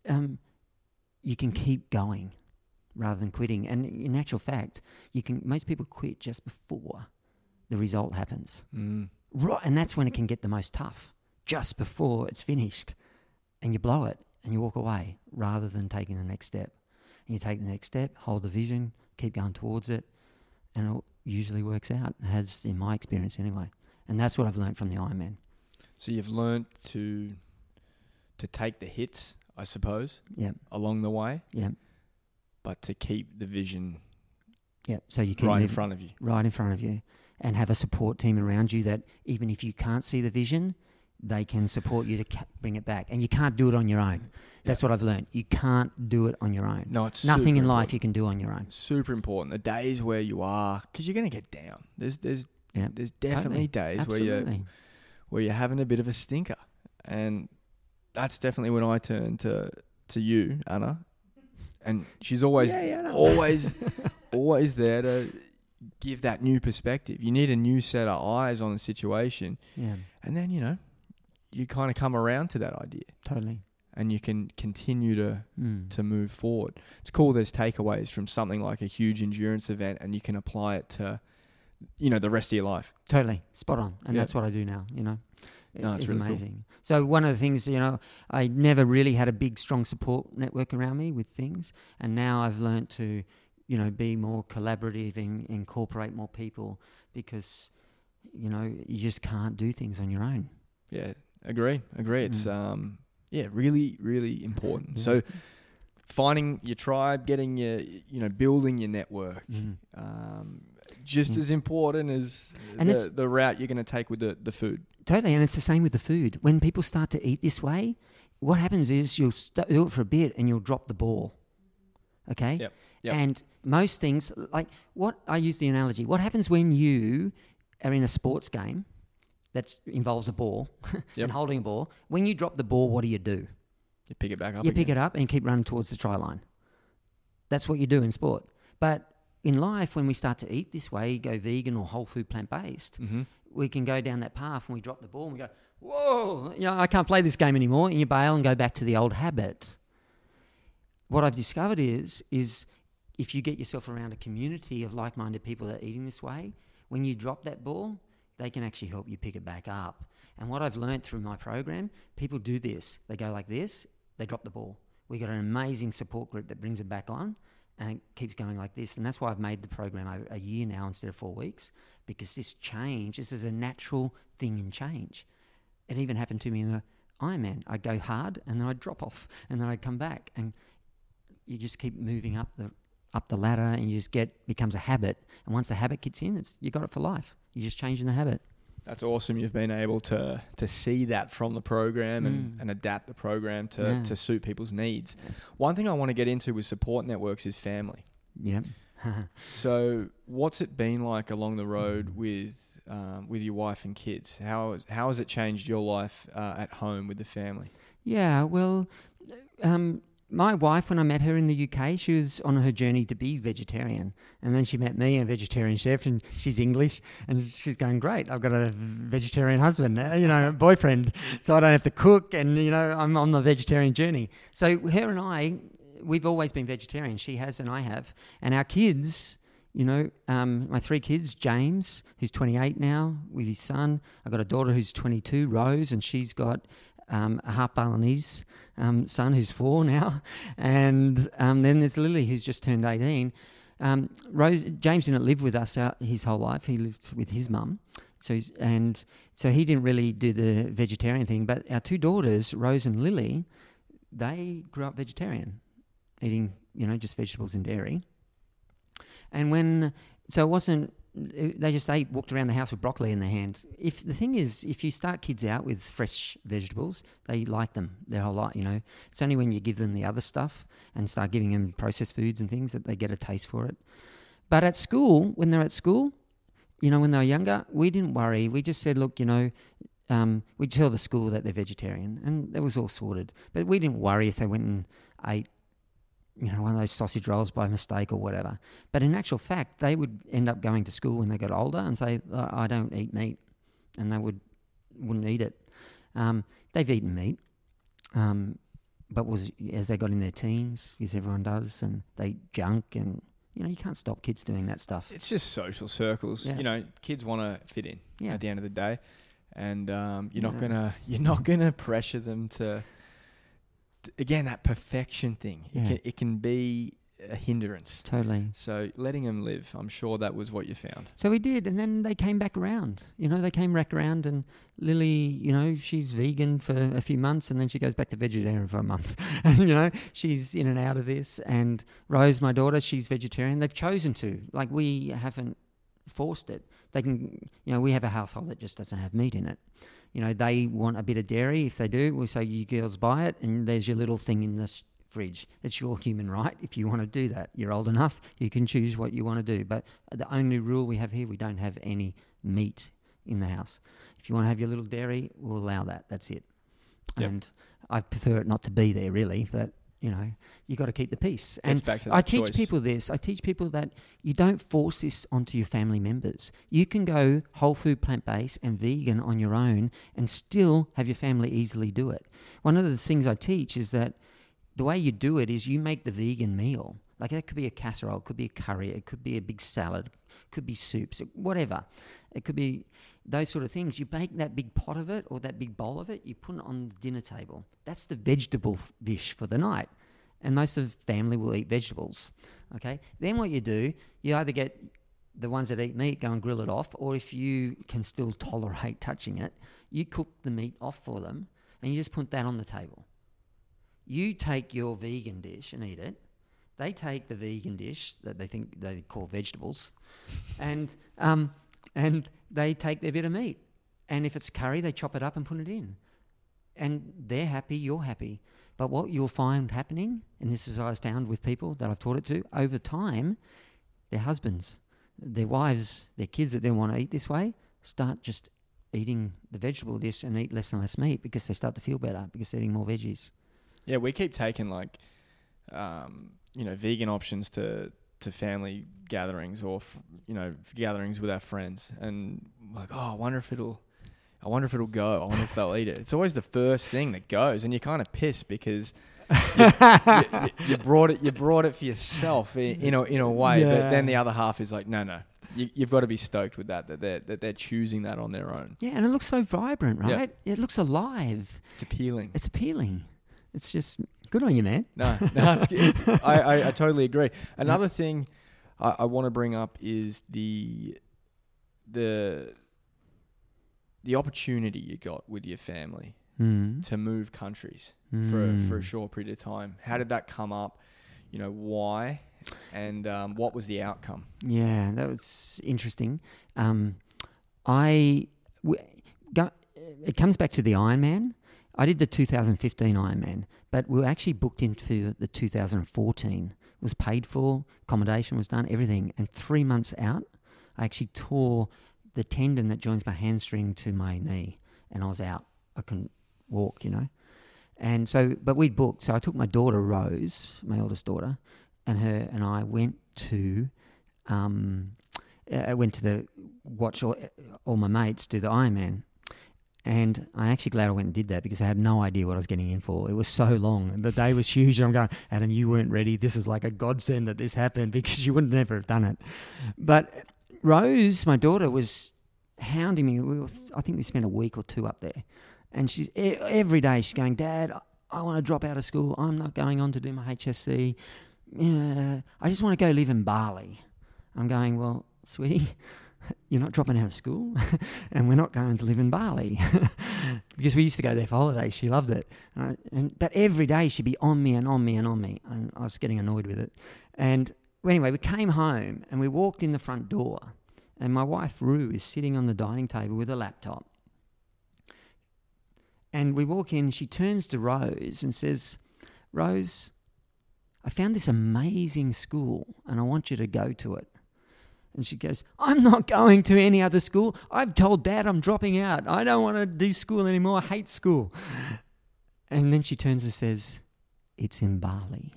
A: um, you can keep going rather than quitting. And in actual fact, you can. Most people quit just before the result happens,
B: Mm.
A: right? And that's when it can get the most tough, just before it's finished, and you blow it and you walk away rather than taking the next step. And you take the next step, hold the vision, keep going towards it, and it usually works out. It has in my experience anyway. And that's what I've learned from the Ironman.
B: So you've learned to to take the hits, I suppose,
A: Yeah,
B: along the way,
A: yeah.
B: But to keep the vision
A: Yeah. So you keep
B: right in front of you.
A: right in front of you and have a support team around you that even if you can't see the vision, they can support you to ca- bring it back. And you can't do it on your own. That's what I've learned. You can't do it on your own.
B: No, it's
A: Nothing in life
B: important.
A: you can do on your own.
B: super important. The days where you are, because you're going to get down. There's there's
A: Yeah,
B: there's definitely days where you where you're having a bit of a stinker, and that's definitely when I turn to to you, Anna, and she's always
A: Yeah, yeah,
B: always (laughs) always there to give that new perspective. You need a new set of eyes on the situation,
A: Yeah,
B: and then you know you kind of come around to that idea,
A: totally.
B: and you can continue to
A: Mm.
B: to move forward. It's cool. There's takeaways from something like a huge endurance event, and you can apply it to, you know, the rest of your life.
A: Totally spot on, and
B: Yeah.
A: that's what I do now. You know,
B: No, it's really cool.
A: amazing. So one of the things, you know, I never really had a big, strong support network around me with things, and now I've learned to, you know, be more collaborative and incorporate more people because, you know, you just can't do things on your own.
B: Yeah, agree, agree. It's
A: Mm.
B: um, yeah, really, really important.
A: Yeah.
B: So finding your tribe, getting your, you know, building your network,
A: Mm.
B: um, just as important as
A: And it's-
B: the, the route you're going to take with the, the food.
A: Totally, and it's the same with the food. When people start to eat this way, what happens is you'll st- do it for a bit and you'll drop the ball. Okay.
B: Yep, yep.
A: And most things, like what I use the analogy. What happens when you are in a sports game that involves a ball (laughs)
B: Yep.
A: and holding a ball? When you drop the ball, what do you do?
B: You pick it back up.
A: you pick it up and keep running towards the try line. That's what you do in sport. But in life, when we start to eat this way, go vegan or whole food plant based,
B: Mm-hmm.
A: We can go down that path and we drop the ball and we go, whoa, you know, I can't play this game anymore. And you bail and go back to the old habit. What I've discovered is, is if you get yourself around a community of like-minded people that are eating this way, when you drop that ball, they can actually help you pick it back up. And what I've learned through my program, people do this. They go like this, they drop the ball. We got an amazing support group that brings them back on and keeps going like this. And that's why I've made the program a, year now instead of four weeks because this change, this is a natural thing in change. It even happened to me in the Ironman. I'd go hard and then I'd drop off (laughs) and then I'd come back and you just keep moving up the up the ladder and you just get becomes a habit. And once the habit gets in, it's you got it for life. You're just changing the habit.
B: That's awesome. You've been able to to see that from the program and,
A: Mm.
B: and adapt the program to,
A: Yeah.
B: to suit people's needs. One thing I want to get into with support networks is family.
A: Yeah. (laughs)
B: So, what's it been like along the road with um, with your wife and kids? How has, how has it changed your life uh, at home with the family?
A: Yeah, well, um, my wife, when I met her in the UK, she was on her journey to be vegetarian. And then she met me, a vegetarian chef, and she's English. And she's going, Great, I've got a vegetarian husband, uh, you know, (laughs) boyfriend. So I don't have to cook, and, you know, I'm on the vegetarian journey. So her and I, we've always been vegetarian. She has, and I have. And our kids, you know, um, my three kids, James, who's 28 now, with his son. I've got a daughter who's 22, Rose, and she's got um, a half Balinese um, son who's four now, (laughs) and um, then there's Lily who's just turned 18. Um, Rose James didn't live with us out his whole life. He lived with his mum, so and so he didn't really do the vegetarian thing. But our two daughters, Rose and Lily, they grew up vegetarian, eating you know just vegetables and dairy. And when so it wasn't they just they walked around the house with broccoli in their hand. If the thing is, if you start kids out with fresh vegetables, they like them their whole life. You know, it's only when you give them the other stuff and start giving them processed foods and things that they get a taste for it. But at school, when they're at school, you know, when they were younger, we didn't worry. We just said, look, you know, um, we'd tell the school that they're vegetarian, and that was all sorted. But we didn't worry if they went and ate you know, one of those sausage rolls by mistake or whatever. But in actual fact, they would end up going to school when they got older and say, "I don't eat meat," and they would wouldn't eat it. Um, they've eaten meat, um, but was as they got in their teens, as everyone does, and they eat junk, and you know, you can't stop kids doing that stuff.
B: It's just social circles.
A: Yeah.
B: You know, kids want to fit in
A: Yeah.
B: at the end of the day, and um, you're not gonna you're not gonna pressure them to. Again, that perfection thing. It
A: Yeah.
B: can it can be a hindrance.
A: Totally.
B: So letting them live, I'm sure that was what you found.
A: So we did, and then they came back around. You know, they came back around, and Lily, you know, she's vegan for a few months, and then she goes back to vegetarian for a month. (laughs) and you know, she's in and out of this. And Rose, my daughter, she's vegetarian. They've chosen to. Like we haven't forced it. They can, you know, we have a household that just doesn't have meat in it. You know, they want a bit of dairy. If they do, we say you girls buy it, and there's your little thing in the sh- fridge. It's your human right if you want to do that. You're old enough, you can choose what you want to do. But the only rule we have here, we don't have any meat in the house. If you want to have your little dairy, we'll allow that. That's it.
B: Yep.
A: And I prefer it not to be there, really. But you know, you got to keep the peace. And I teach
B: choice.
A: people this. I teach people that you don't force this onto your family members. You can go whole food, plant based, and vegan on your own and still have your family easily do it. One of the things I teach is that the way you do it is you make the vegan meal. Like that could be a casserole, it could be a curry, it could be a big salad, could be soups, whatever. It could be those sort of things. You bake that big pot of it or that big bowl of it, you put it on the dinner table. That's the vegetable dish for the night. And most of the family will eat vegetables. Okay? Then what you do, you either get the ones that eat meat, go and grill it off, or if you can still tolerate (laughs) touching it, you cook the meat off for them and you just put that on the table. You take your vegan dish and eat it. They take the vegan dish that they think they call vegetables, and um, and they take their bit of meat. And if it's curry, they chop it up and put it in. And they're happy, you're happy. But what you'll find happening, and this is what I've found with people that I've taught it to, over time, their husbands, their wives, their kids that they want to eat this way, start just eating the vegetable dish and eat less and less meat because they start to feel better because they're eating more veggies.
B: Yeah, we keep taking like, um, you know, vegan options to to family gatherings or f- you know gatherings with our friends, and like, oh, I wonder if it'll, I wonder if it'll go. I wonder if they'll eat it. It's always the first thing that goes, and you're kind of pissed because. you, you, you brought it. You brought it for yourself in, in a in a way, but then the other half is like, no, no. You, you've got to be stoked with that. That they're that they're choosing that on their own.
A: Yeah, and it looks so vibrant,
B: Yeah.
A: right? It looks alive.
B: It's appealing.
A: It's appealing. It's just good on you, man.
B: No, no, it's, (laughs) it's, I, I, I totally agree. Another thing I, I want to bring up is the the the opportunity you got with your family
A: Mm.
B: to move countries for a, for a short period of time. How did that come up? You know why, and um, what was the outcome?
A: Yeah, that was interesting. Um, I w- go, it comes back to the Ironman. I did the 2015 Ironman, but we were actually booked into the 2014. It was paid for, accommodation was done, everything. And three months out, I actually tore the tendon that joins my hamstring to my knee, and I was out. I couldn't walk, you know. And so, but we'd booked. So I took my daughter Rose, my oldest daughter, and her and I went to, um, I went to the watch all, all my mates do the Ironman. And I'm actually glad I went and did that because I had no idea what I was getting in for. It was so long. The day was huge. And I'm going, Adam, you weren't ready. This is like a godsend that this happened (laughs) because you would never have done it. But Rose, my daughter, was hounding me. We were, I think we spent a week or two up there. And she's every day she's going, Dad, I want to drop out of school. I'm not going on to do my HSC. Yeah, I just want to go live in Bali. I'm going, well, sweetie, (laughs) you're not dropping out of school, (laughs) and we're not going to live in Bali (laughs) because we used to go there for holidays. She loved it, and, but every day she'd be on me and on me and on me, and I was getting annoyed with it. And anyway, we came home and we walked in the front door, and my wife Rue is sitting on the dining table with a laptop. And we walk in, she turns to Rose and says, Rose, I found this amazing school and I want you to go to it. And she goes, I'm not going to any other school. I've told dad I'm dropping out. I don't want to do school anymore. I hate school. And then she turns and says, It's in Bali.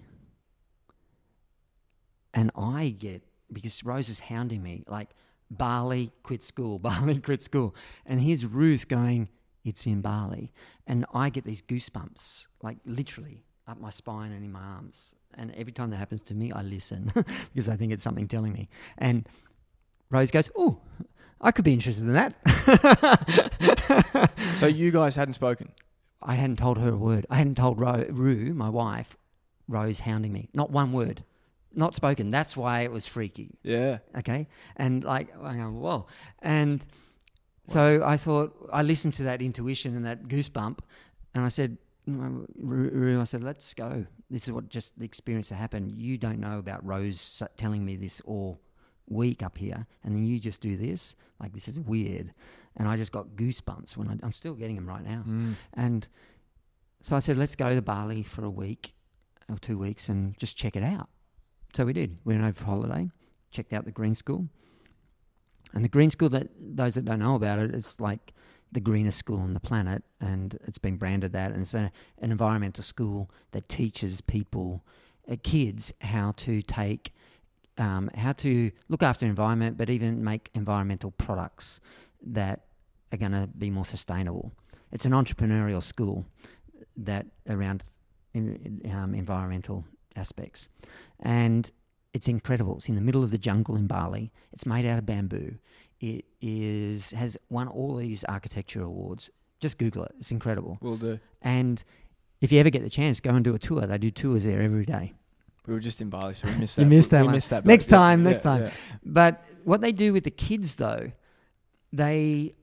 A: And I get, because Rose is hounding me, like, Bali, quit school, (laughs) Bali, quit school. And here's Ruth going, It's in Bali. And I get these goosebumps, like literally up my spine and in my arms. And every time that happens to me, I listen (laughs) because I think it's something telling me. And Rose goes, Oh, I could be interested in that.
B: So you guys hadn't spoken.
A: I hadn't told her a word. I hadn't told Ro- Rue, my wife, Rose hounding me. Not one word. not spoken. That's why it was freaky.
B: Yeah.
A: Okay, and like I go, whoa, and so I thought I listened to that intuition and that goosebump, and I said, "Ru- Ru, I said, let's go. This is what just the experience that happened. You don't know about Rose telling me this all week up here, and then you just do this. Like this is weird, and I just got goosebumps when I, I'm still getting them right now.
B: Mm.
A: And so I said, let's go to Bali for a week or two weeks and just check it out. So we did. We went over for holiday, checked out the Green School. And the Green School, that those that don't know about it, it's like the greenest school on the planet, and it's been branded that. And it's a, an environmental school that teaches people, uh, kids, how to take, um, how to look after environment, but even make environmental products that are going to be more sustainable. It's an entrepreneurial school that around in, um, environmental aspects, and it's incredible. It's in the middle of the jungle in Bali. It's made out of bamboo. It is has won all these architecture awards. Just Google it. It's incredible.
B: Will do.
A: And if you ever get the chance, go and do a tour. They do tours there every day.
B: We were just in Bali, so we missed (laughs) that.
A: You
B: missed
A: that
B: we
A: one.
B: missed that.
A: Next
B: boat.
A: Time,
B: yeah,
A: next time.
B: yeah.
A: But what they do with the kids, though, they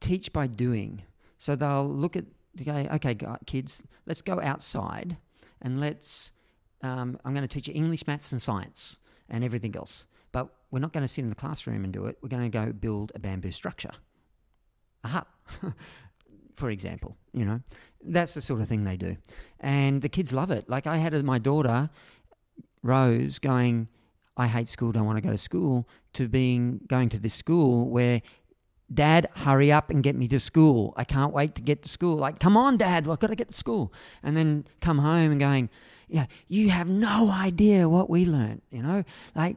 A: teach by doing. So they'll look at, they go, okay, kids, let's go outside and let's, um, I'm going to teach you English, maths, and science and everything else. But we're not going to sit in the classroom and do it. We're going to go build a bamboo structure, a hut, (laughs) for example. You know, that's the sort of thing they do. And the kids love it. Like I had my daughter, Rose, going, I hate school, don't want to go to school, to being going to this school where Dad, hurry up and get me to school. I can't wait to get to school. Like, come on, Dad, I've got to get to school. And then come home and going, yeah, you have no idea what we learned, you know? Like,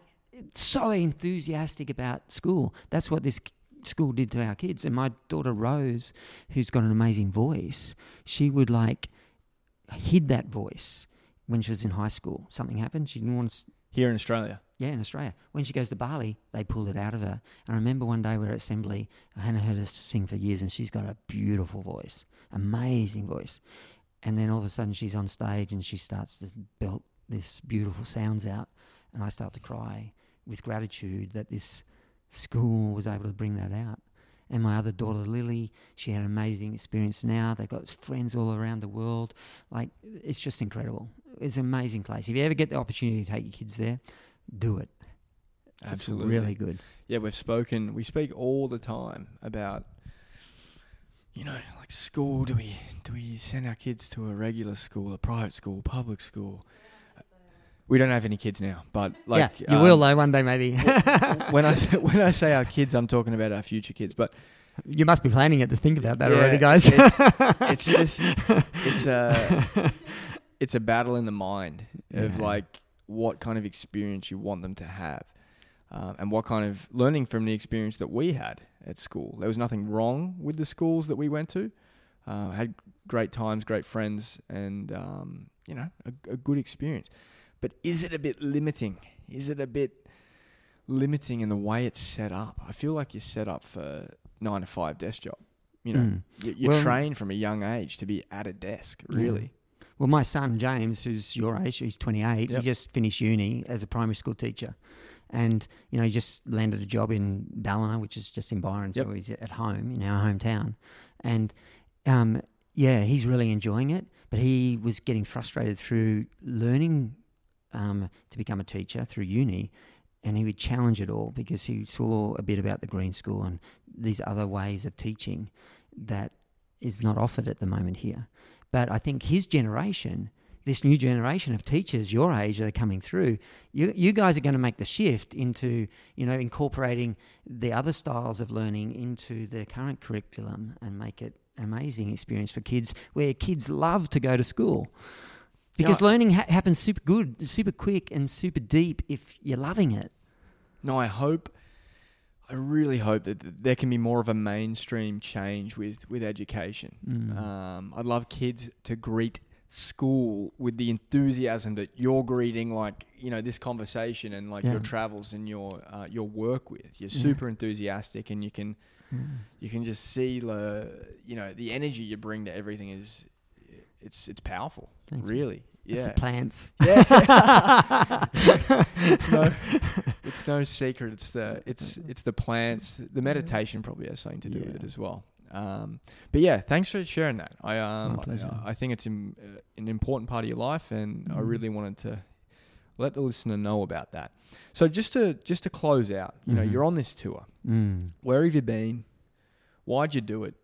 A: so enthusiastic about school. That's what this school did to our kids. And my daughter Rose, who's got an amazing voice, she would like hid that voice when she was in high school. Something happened. She didn't want to
B: Here in Australia.
A: yeah, in Australia. When she goes to Bali, they pull it out of her. I remember one day we were at assembly. I hadn't heard her sing for years, and she's got a beautiful voice, amazing voice. And then all of a sudden, she's on stage and she starts to belt this beautiful sounds out, and I start to cry with gratitude that this school was able to bring that out. And my other daughter Lily, she had an amazing experience now. They've got friends all around the world. Like it's just incredible. It's an amazing place. If you ever get the opportunity to take your kids there, do it.
B: Absolutely.
A: It's really good.
B: Yeah, we've spoken. We speak all the time about, you know, like school. Do we do we send our kids to a regular school, a private school, public school? We don't have any kids now, but like
A: yeah, you
B: um,
A: will though one day maybe. (laughs)
B: when I when I say our kids, I'm talking about our future kids. But
A: you must be planning it to think about that
B: Yeah,
A: already, guys.
B: it's, it's (laughs) just it's a it's a battle in the mind of
A: Yeah.
B: like what kind of experience you want them to have, um, and what kind of learning from the experience that we had at school. There was nothing wrong with the schools that we went to. Uh, had great times, great friends, and um, you know a, a good experience. But is it a bit limiting? Is it a bit limiting in the way it's set up? I feel like you're set up for nine to five desk job. You know,
A: Mm.
B: you- you're
A: Well-
B: trained from a young age to be at a desk.
A: Yeah.
B: Really,
A: Well, my son James, who's your age, he's 28.
B: Yep.
A: He just finished uni as a primary school teacher, and you know he just landed a job in Ballina, which is just in Byron, so he's at home in our hometown, and um, yeah, he's really enjoying it. But he was getting frustrated through learning um, to become a teacher through uni, and he would challenge it all because he saw a bit about the Green School and these other ways of teaching that is not offered at the moment here. But I think his generation, this new generation of teachers your age that are coming through, you, you guys are going to make the shift into, you know, incorporating the other styles of learning into the current curriculum and make it an amazing experience for kids where kids love to go to school. Because
B: Yeah.
A: learning ha- happens super good, super quick, and super deep if you're loving it.
B: no. I hope. I really hope that there can be more of a mainstream change with with education.
A: Mm.
B: Um, I'd love kids to greet school with the enthusiasm that you're greeting, like you know, this conversation and like
A: Yeah.
B: your travels and your uh, your work with. You're
A: Yeah.
B: super enthusiastic, and you can
A: Mm.
B: you can just see the you know the energy you bring to everything is it's it's powerful.
A: Thanks.
B: really,
A: It's
B: yeah.
A: the plants. (laughs)
B: Yeah. (laughs) it's no it's no secret. It's the it's it's the plants. The meditation probably has something to do with it as well. Um, but yeah, thanks for sharing that. I um
A: My pleasure.
B: I, I think it's im- uh, an important part of your life, and I
A: Mm.
B: really wanted to let the listener know about that. So just to just to close out, you know,
A: Mhm.
B: you're on this tour.
A: Mm.
B: Where have you been? Why'd you do it?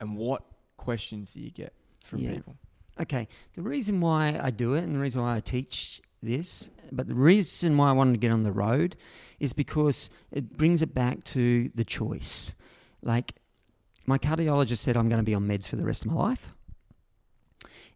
B: And what questions do you get from
A: Yeah.
B: people?
A: Okay, the reason why I do it and the reason why I teach this, but the reason why I wanted to get on the road is because it brings it back to the choice. Like, my cardiologist said I'm going to be on meds for the rest of my life.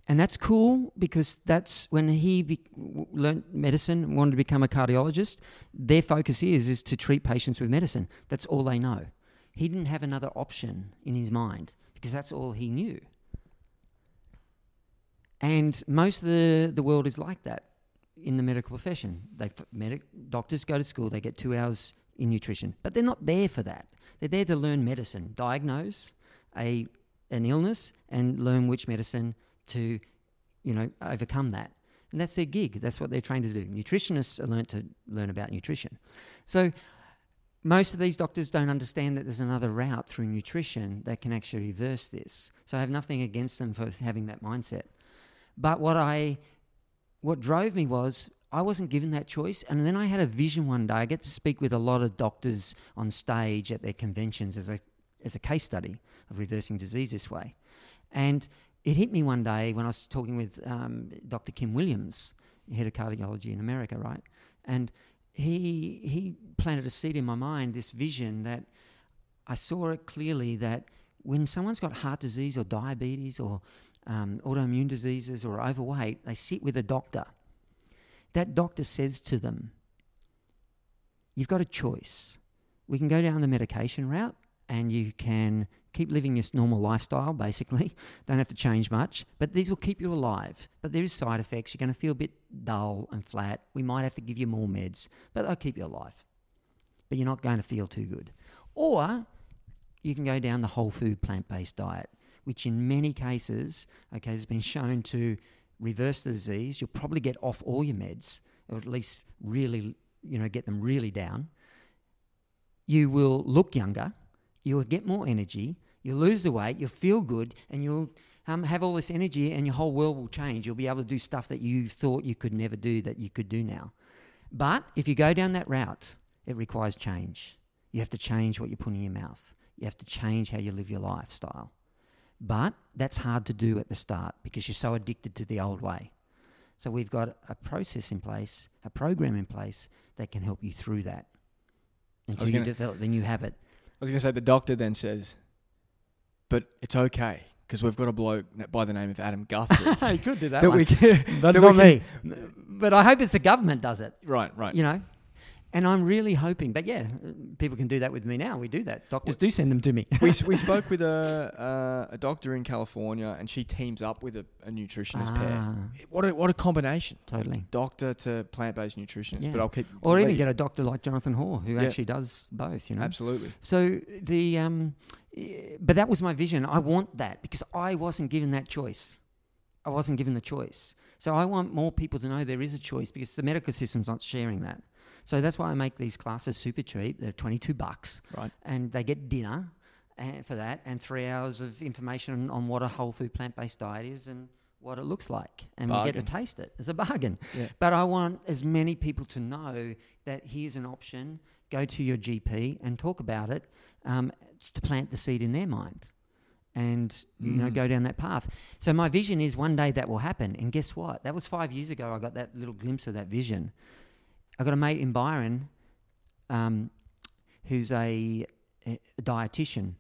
A: And that's cool because that's when he be- learned medicine, wanted to become a cardiologist. Their focus is is to treat patients with medicine. That's all they know. He didn't have another option in his mind because that's all he knew. And most of the, the world is like that in the medical profession. They medic, doctors go to school, they get two hours in nutrition, but they're not there for that. They're there to learn medicine, diagnose a an illness, and learn which medicine to, you know, overcome that. And that's their gig. That's what they're trained to do. Nutritionists are learned to learn about nutrition. So most of these doctors don't understand that there's another route through nutrition that can actually reverse this. So I have nothing against them for having that mindset. But what I what drove me was I wasn't given that choice and then I had a vision one day. I get to speak with a lot of doctors on stage at their conventions as a as a case study of reversing disease this way. And it hit me one day when I was talking with um, Dr. Kim Williams, head of cardiology in America, right? And he he planted a seed in my mind, this vision that I saw it clearly that when someone's got heart disease or diabetes or um, autoimmune diseases or overweight, they sit with a doctor. That doctor says to them, You've got a choice. We can go down the medication route and you can keep living your normal lifestyle, basically. (laughs) Don't have to change much, but these will keep you alive. But there is side effects. You're going to feel a bit dull and flat. We might have to give you more meds, but they'll keep you alive. But you're not going to feel too good. Or you can go down the whole food plant based diet, which in many cases, okay, has been shown to reverse the disease. You'll probably get off all your meds, or at least really, you know, get them really down. You will look younger. You'll get more energy. You'll lose the weight. You'll feel good, and you'll um, have all this energy, and your whole world will change. You'll be able to do stuff that you thought you could never do that you could do now. But if you go down that route, it requires change. You have to change what you put in your mouth. You have to change how you live your lifestyle. But that's hard to do at the start because you're so addicted to the old way. So we've got a process in place, a program in place that can help you through that until you develop the new habit.
B: I was going to say the doctor then says, but it's okay because we've got a bloke by the name of Adam Guthrie (laughs)
A: you could do
B: that That we can, that
A: not
B: we
A: me. But I hope it's the government does it.
B: right, right.
A: You know, and I'm really hoping. But yeah, people can do that with me now. We do that. Doctors do send them to me.
B: we, we (laughs) spoke with a, uh, a doctor in California, and she teams up with a, a nutritionist pair.
A: Ah,
B: What a, what a combination!
A: totally.
B: Doctor to plant based nutritionist.
A: Yeah.
B: But I'll keep
A: Or even get a doctor like Jonathan Hoare who
B: Yeah.
A: actually does both. You know.
B: absolutely.
A: So the um, but that was my vision. I want that because I wasn't given that choice. I wasn't given the choice. So I want more people to know there is a choice because the medical system's not sharing that. So that's why I make these classes super cheap. They're 22 bucks.
B: Right.
A: And they get dinner and for that and 3 hours of information on what a whole food plant-based diet is and what it looks like and we get to taste it. It's a bargain.
B: Yeah.
A: But I want as many people to know that here's an option. Go to your GP and talk about it um, to plant the seed in their mind, and you know
B: Mm.
A: go down that path. So my vision is one day that will happen. And guess what? That was five years ago. I got that little glimpse of that vision. I got a mate in Byron, um, who's a, a dietitian,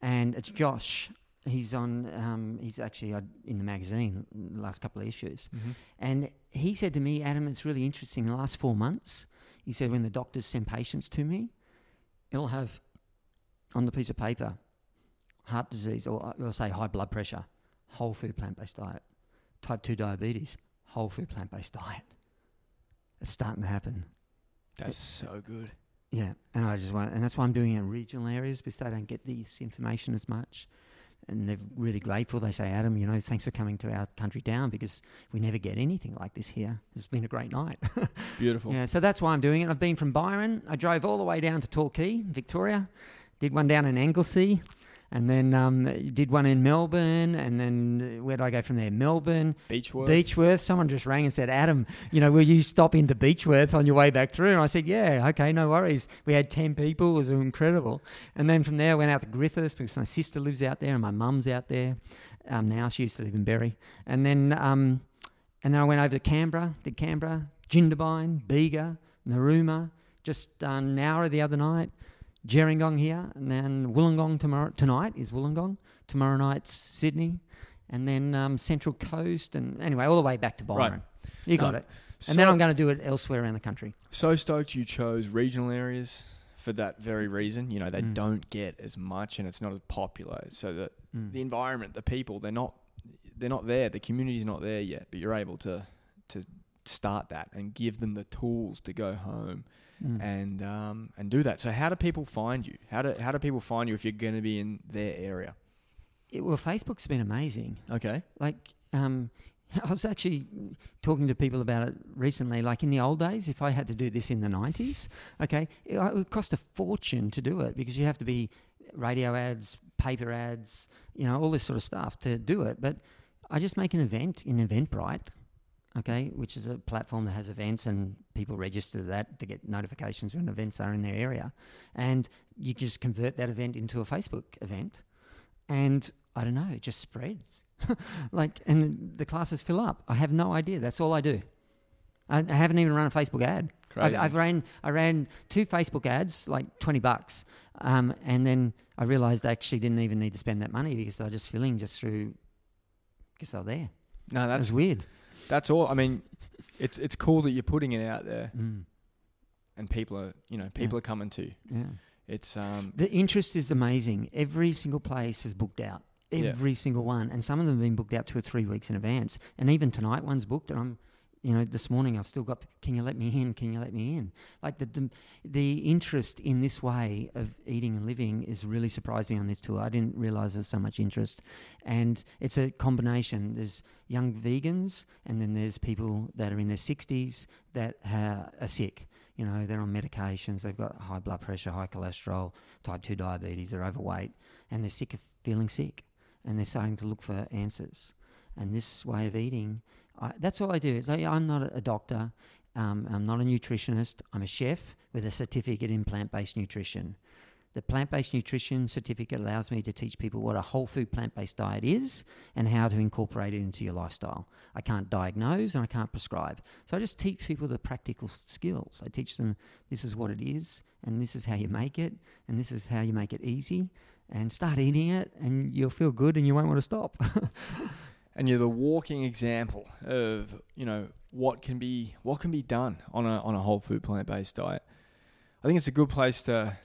A: and it's Josh. He's on. Um, he's actually uh, in the magazine the last couple of issues.
B: Mm-hmm.
A: And he said to me, Adam, it's really interesting. In the last four months, he said, when the doctors send patients to me, it'll have on the piece of paper heart disease, or uh, it'll say high blood pressure, whole food plant based diet, type 2 diabetes, whole food plant based diet. It's starting to happen.
B: That's so good.
A: Yeah. And I just want, and that's why I'm doing it in regional areas because they don't get this information as much. and they're really grateful. They say, Adam, you know, thanks for coming to our country town because we never get anything like this here. It's been a great night. (laughs)
B: Beautiful.
A: yeah, so that's why I'm doing it. I've been from Byron. I drove all the way down to Torquay, Victoria. Did one down in Anglesea, and then um, did one in Melbourne, and then uh, where did I go from there? Melbourne,
B: Beechworth.
A: Beechworth. Someone just rang and said, Adam, you know, will you stop into Beechworth on your way back through? And I said, yeah, okay, no worries. We had 10 people. It was incredible. And then from there, I went out to Griffith because my sister lives out there and my mum's out there um, now. She used to live in Berry. And then, um, and then I went over to Canberra, did Canberra, Jindabyne, Bega, Narooma, just done Nowra the other night. Gerringong here, and then Wollongong tomorrow tonight is Wollongong. Tomorrow night's Sydney, and then um, Central Coast, and anyway, all the way back to Byron.
B: Right.
A: You got
B: Um,
A: it. And then I'm going to do it elsewhere around the country.
B: So stoked you chose regional areas for that very reason. You know, they
A: Mm.
B: don't get as much and it's not as popular. So the
A: Mm.
B: the environment, the people, they're not they're not there. The community's not there yet, but you're able to to start that and give them the tools to go home
A: Mm.
B: and um, and do that. So how do people find you? How do how do people find you if you're going to be in their area?
A: It- well, Facebook's been amazing.
B: Okay.
A: Like, um, (laughs) I was actually talking to people about it recently. Like in the old days, if I had to do this in the 90s, okay, it, it would cost a fortune to do it because you have to be radio ads, paper ads, you know, all this sort of stuff to do it. But I just make an event in Eventbrite, okay, which is a platform that has events and people register to that to get notifications when events are in their area. And you just convert that event into a Facebook event. And I don't know, it just spreads. (laughs) like, and the classes fill up. I have no idea. That's all I do. I, I haven't even run a Facebook ad.
B: Crazy.
A: I've, I've ran I ran two Facebook ads, like twenty bucks, um, and then I realised I actually didn't even need to spend that money because I was just filling just through because they were there.
B: no,
A: That's
B: that's
A: weird.
B: That's all. I mean, it's it's cool that you're putting it out there
A: Mm.
B: and people are you know people
A: Yeah.
B: are coming to.
A: Yeah.
B: It's um
A: The interest is amazing. Every single place is booked out.
B: Yeah.
A: Every single one, and some of them have been booked out two or three weeks in advance. And even tonight, one's booked, and I'm, you know, this morning I've still got. Can you let me in? Can you let me in? Like the the, the interest in this way of eating and living is really surprised me on this tour. I didn't realize there's so much interest, and it's a combination. There's young vegans, and then there's people that are in their 60s that ha- are sick. You know, they're on medications, they've got high blood pressure, high cholesterol, type 2 diabetes, they're overweight, and they're sick of feeling sick. And they're starting to look for answers. And this way of eating, I, that's all I do. It's like, I'm not a, doctor, um, I'm not a nutritionist, I'm a chef with a certificate in plant based nutrition. The plant based nutrition certificate allows me to teach people what a whole food plant based diet is and how to incorporate it into your lifestyle. I can't diagnose and I can't prescribe. So I just teach people the practical skills. I teach them this is what it is and this is how you make it and this is how you make it easy and start eating it and you'll feel good and you won't want to stop. (laughs)
B: and you're the walking example of you know what can be what can be done on a on a whole food plant based diet. I think it's a good place to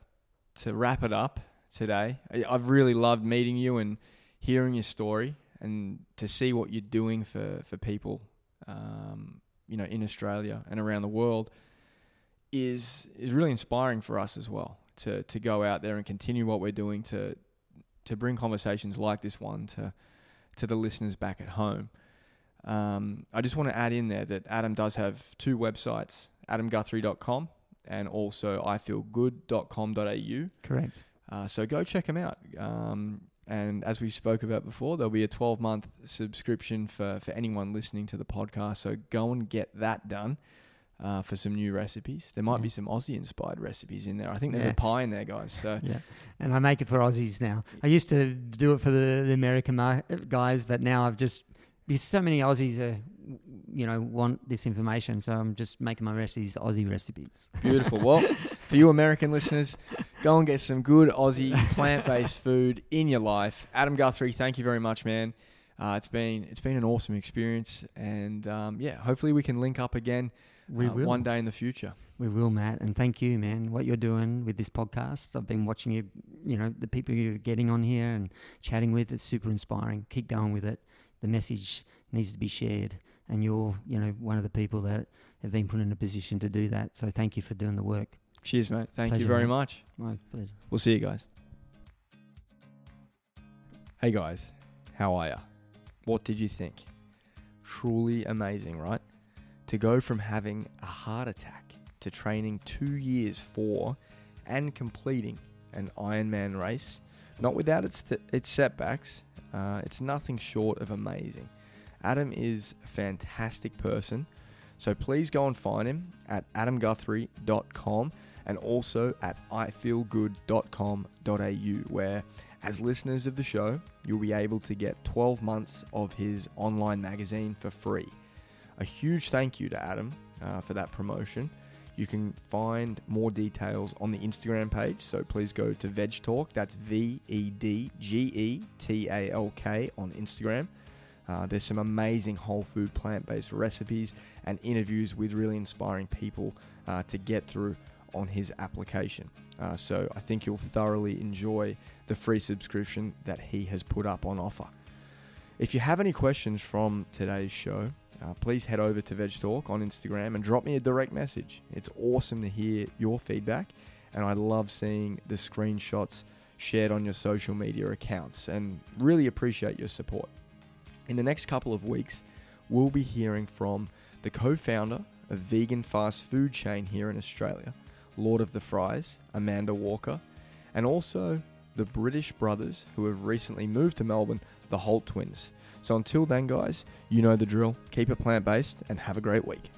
B: to wrap it up today. I- I've really loved meeting you and hearing your story and to see what you're doing for for people, um, you know, in Australia and around the world is is really inspiring for us as well to to go out there and continue what we're doing to to bring conversations like this one to to the listeners back at home. Um, I just want to add in there that Adam does have two websites, adamguthrie.com and also ifeelgood.com.au.
A: Correct.
B: Uh, so go check them out. Um, and as we spoke about before, there'll be a 12 month subscription for, for anyone listening to the podcast. So go and get that done uh, for some new recipes. There might
A: Yeah.
B: be some Aussie inspired recipes in there. I think there's
A: Yeah.
B: a pie in there, guys. So (laughs)
A: Yeah, and I make it for Aussies now. I used to do it for the, the American mar- guys, but now I've just because so many Aussies are, you know, want this information, so I'm just making my recipes Aussie recipes. (laughs)
B: Beautiful. Well, for you American listeners, go and get some good Aussie plant-based (laughs) food in your life. Adam Guthrie, thank you very much, man. Uh, it's been it's been an awesome experience, and um, yeah, hopefully we can link up again
A: We
B: uh,
A: will
B: one day in the future.
A: We will, Matt, and thank you, man. What you're doing with this podcast, I've been watching you. You know, the people you're getting on here and chatting with, it's super inspiring. Keep going with it. The message needs to be shared, and you're, you know, one of the people that have been put in a position to do that. So thank you for doing the work.
B: Cheers, mate. Thank you very
A: mate.
B: much.
A: My pleasure.
B: We'll see you guys. Hey guys, how are ya? What did you think? Truly amazing, right? To go from having a heart attack to training two years for and completing an Ironman race, not without its, its setbacks, uh, it's nothing short of amazing. Adam is a fantastic person, so please go and find him at adamguthrie.com and also at ifeelgood.com.au, where, as listeners of the show, you'll be able to get 12 months of his online magazine for free. A huge thank you to Adam uh, for that promotion. You can find more details on the Instagram page, so please go to VedgeTalk. That's V E D G E T A L K on Instagram. Uh, there's some amazing whole food plant based recipes and interviews with really inspiring people uh, to get through on his application. Uh, so I think you'll thoroughly enjoy the free subscription that he has put up on offer. If you have any questions from today's show, uh, please head over to VedgeTalk on Instagram and drop me a direct message. It's awesome to hear your feedback, and I love seeing the screenshots shared on your social media accounts and really appreciate your support. In the next couple of weeks, we'll be hearing from the co founder of vegan fast food chain here in Australia, Lord of the Fries, Amanda Walker, and also the British brothers who have recently moved to Melbourne, the Holt twins. So until then, guys, you know the drill. Keep it plant based and have a great week.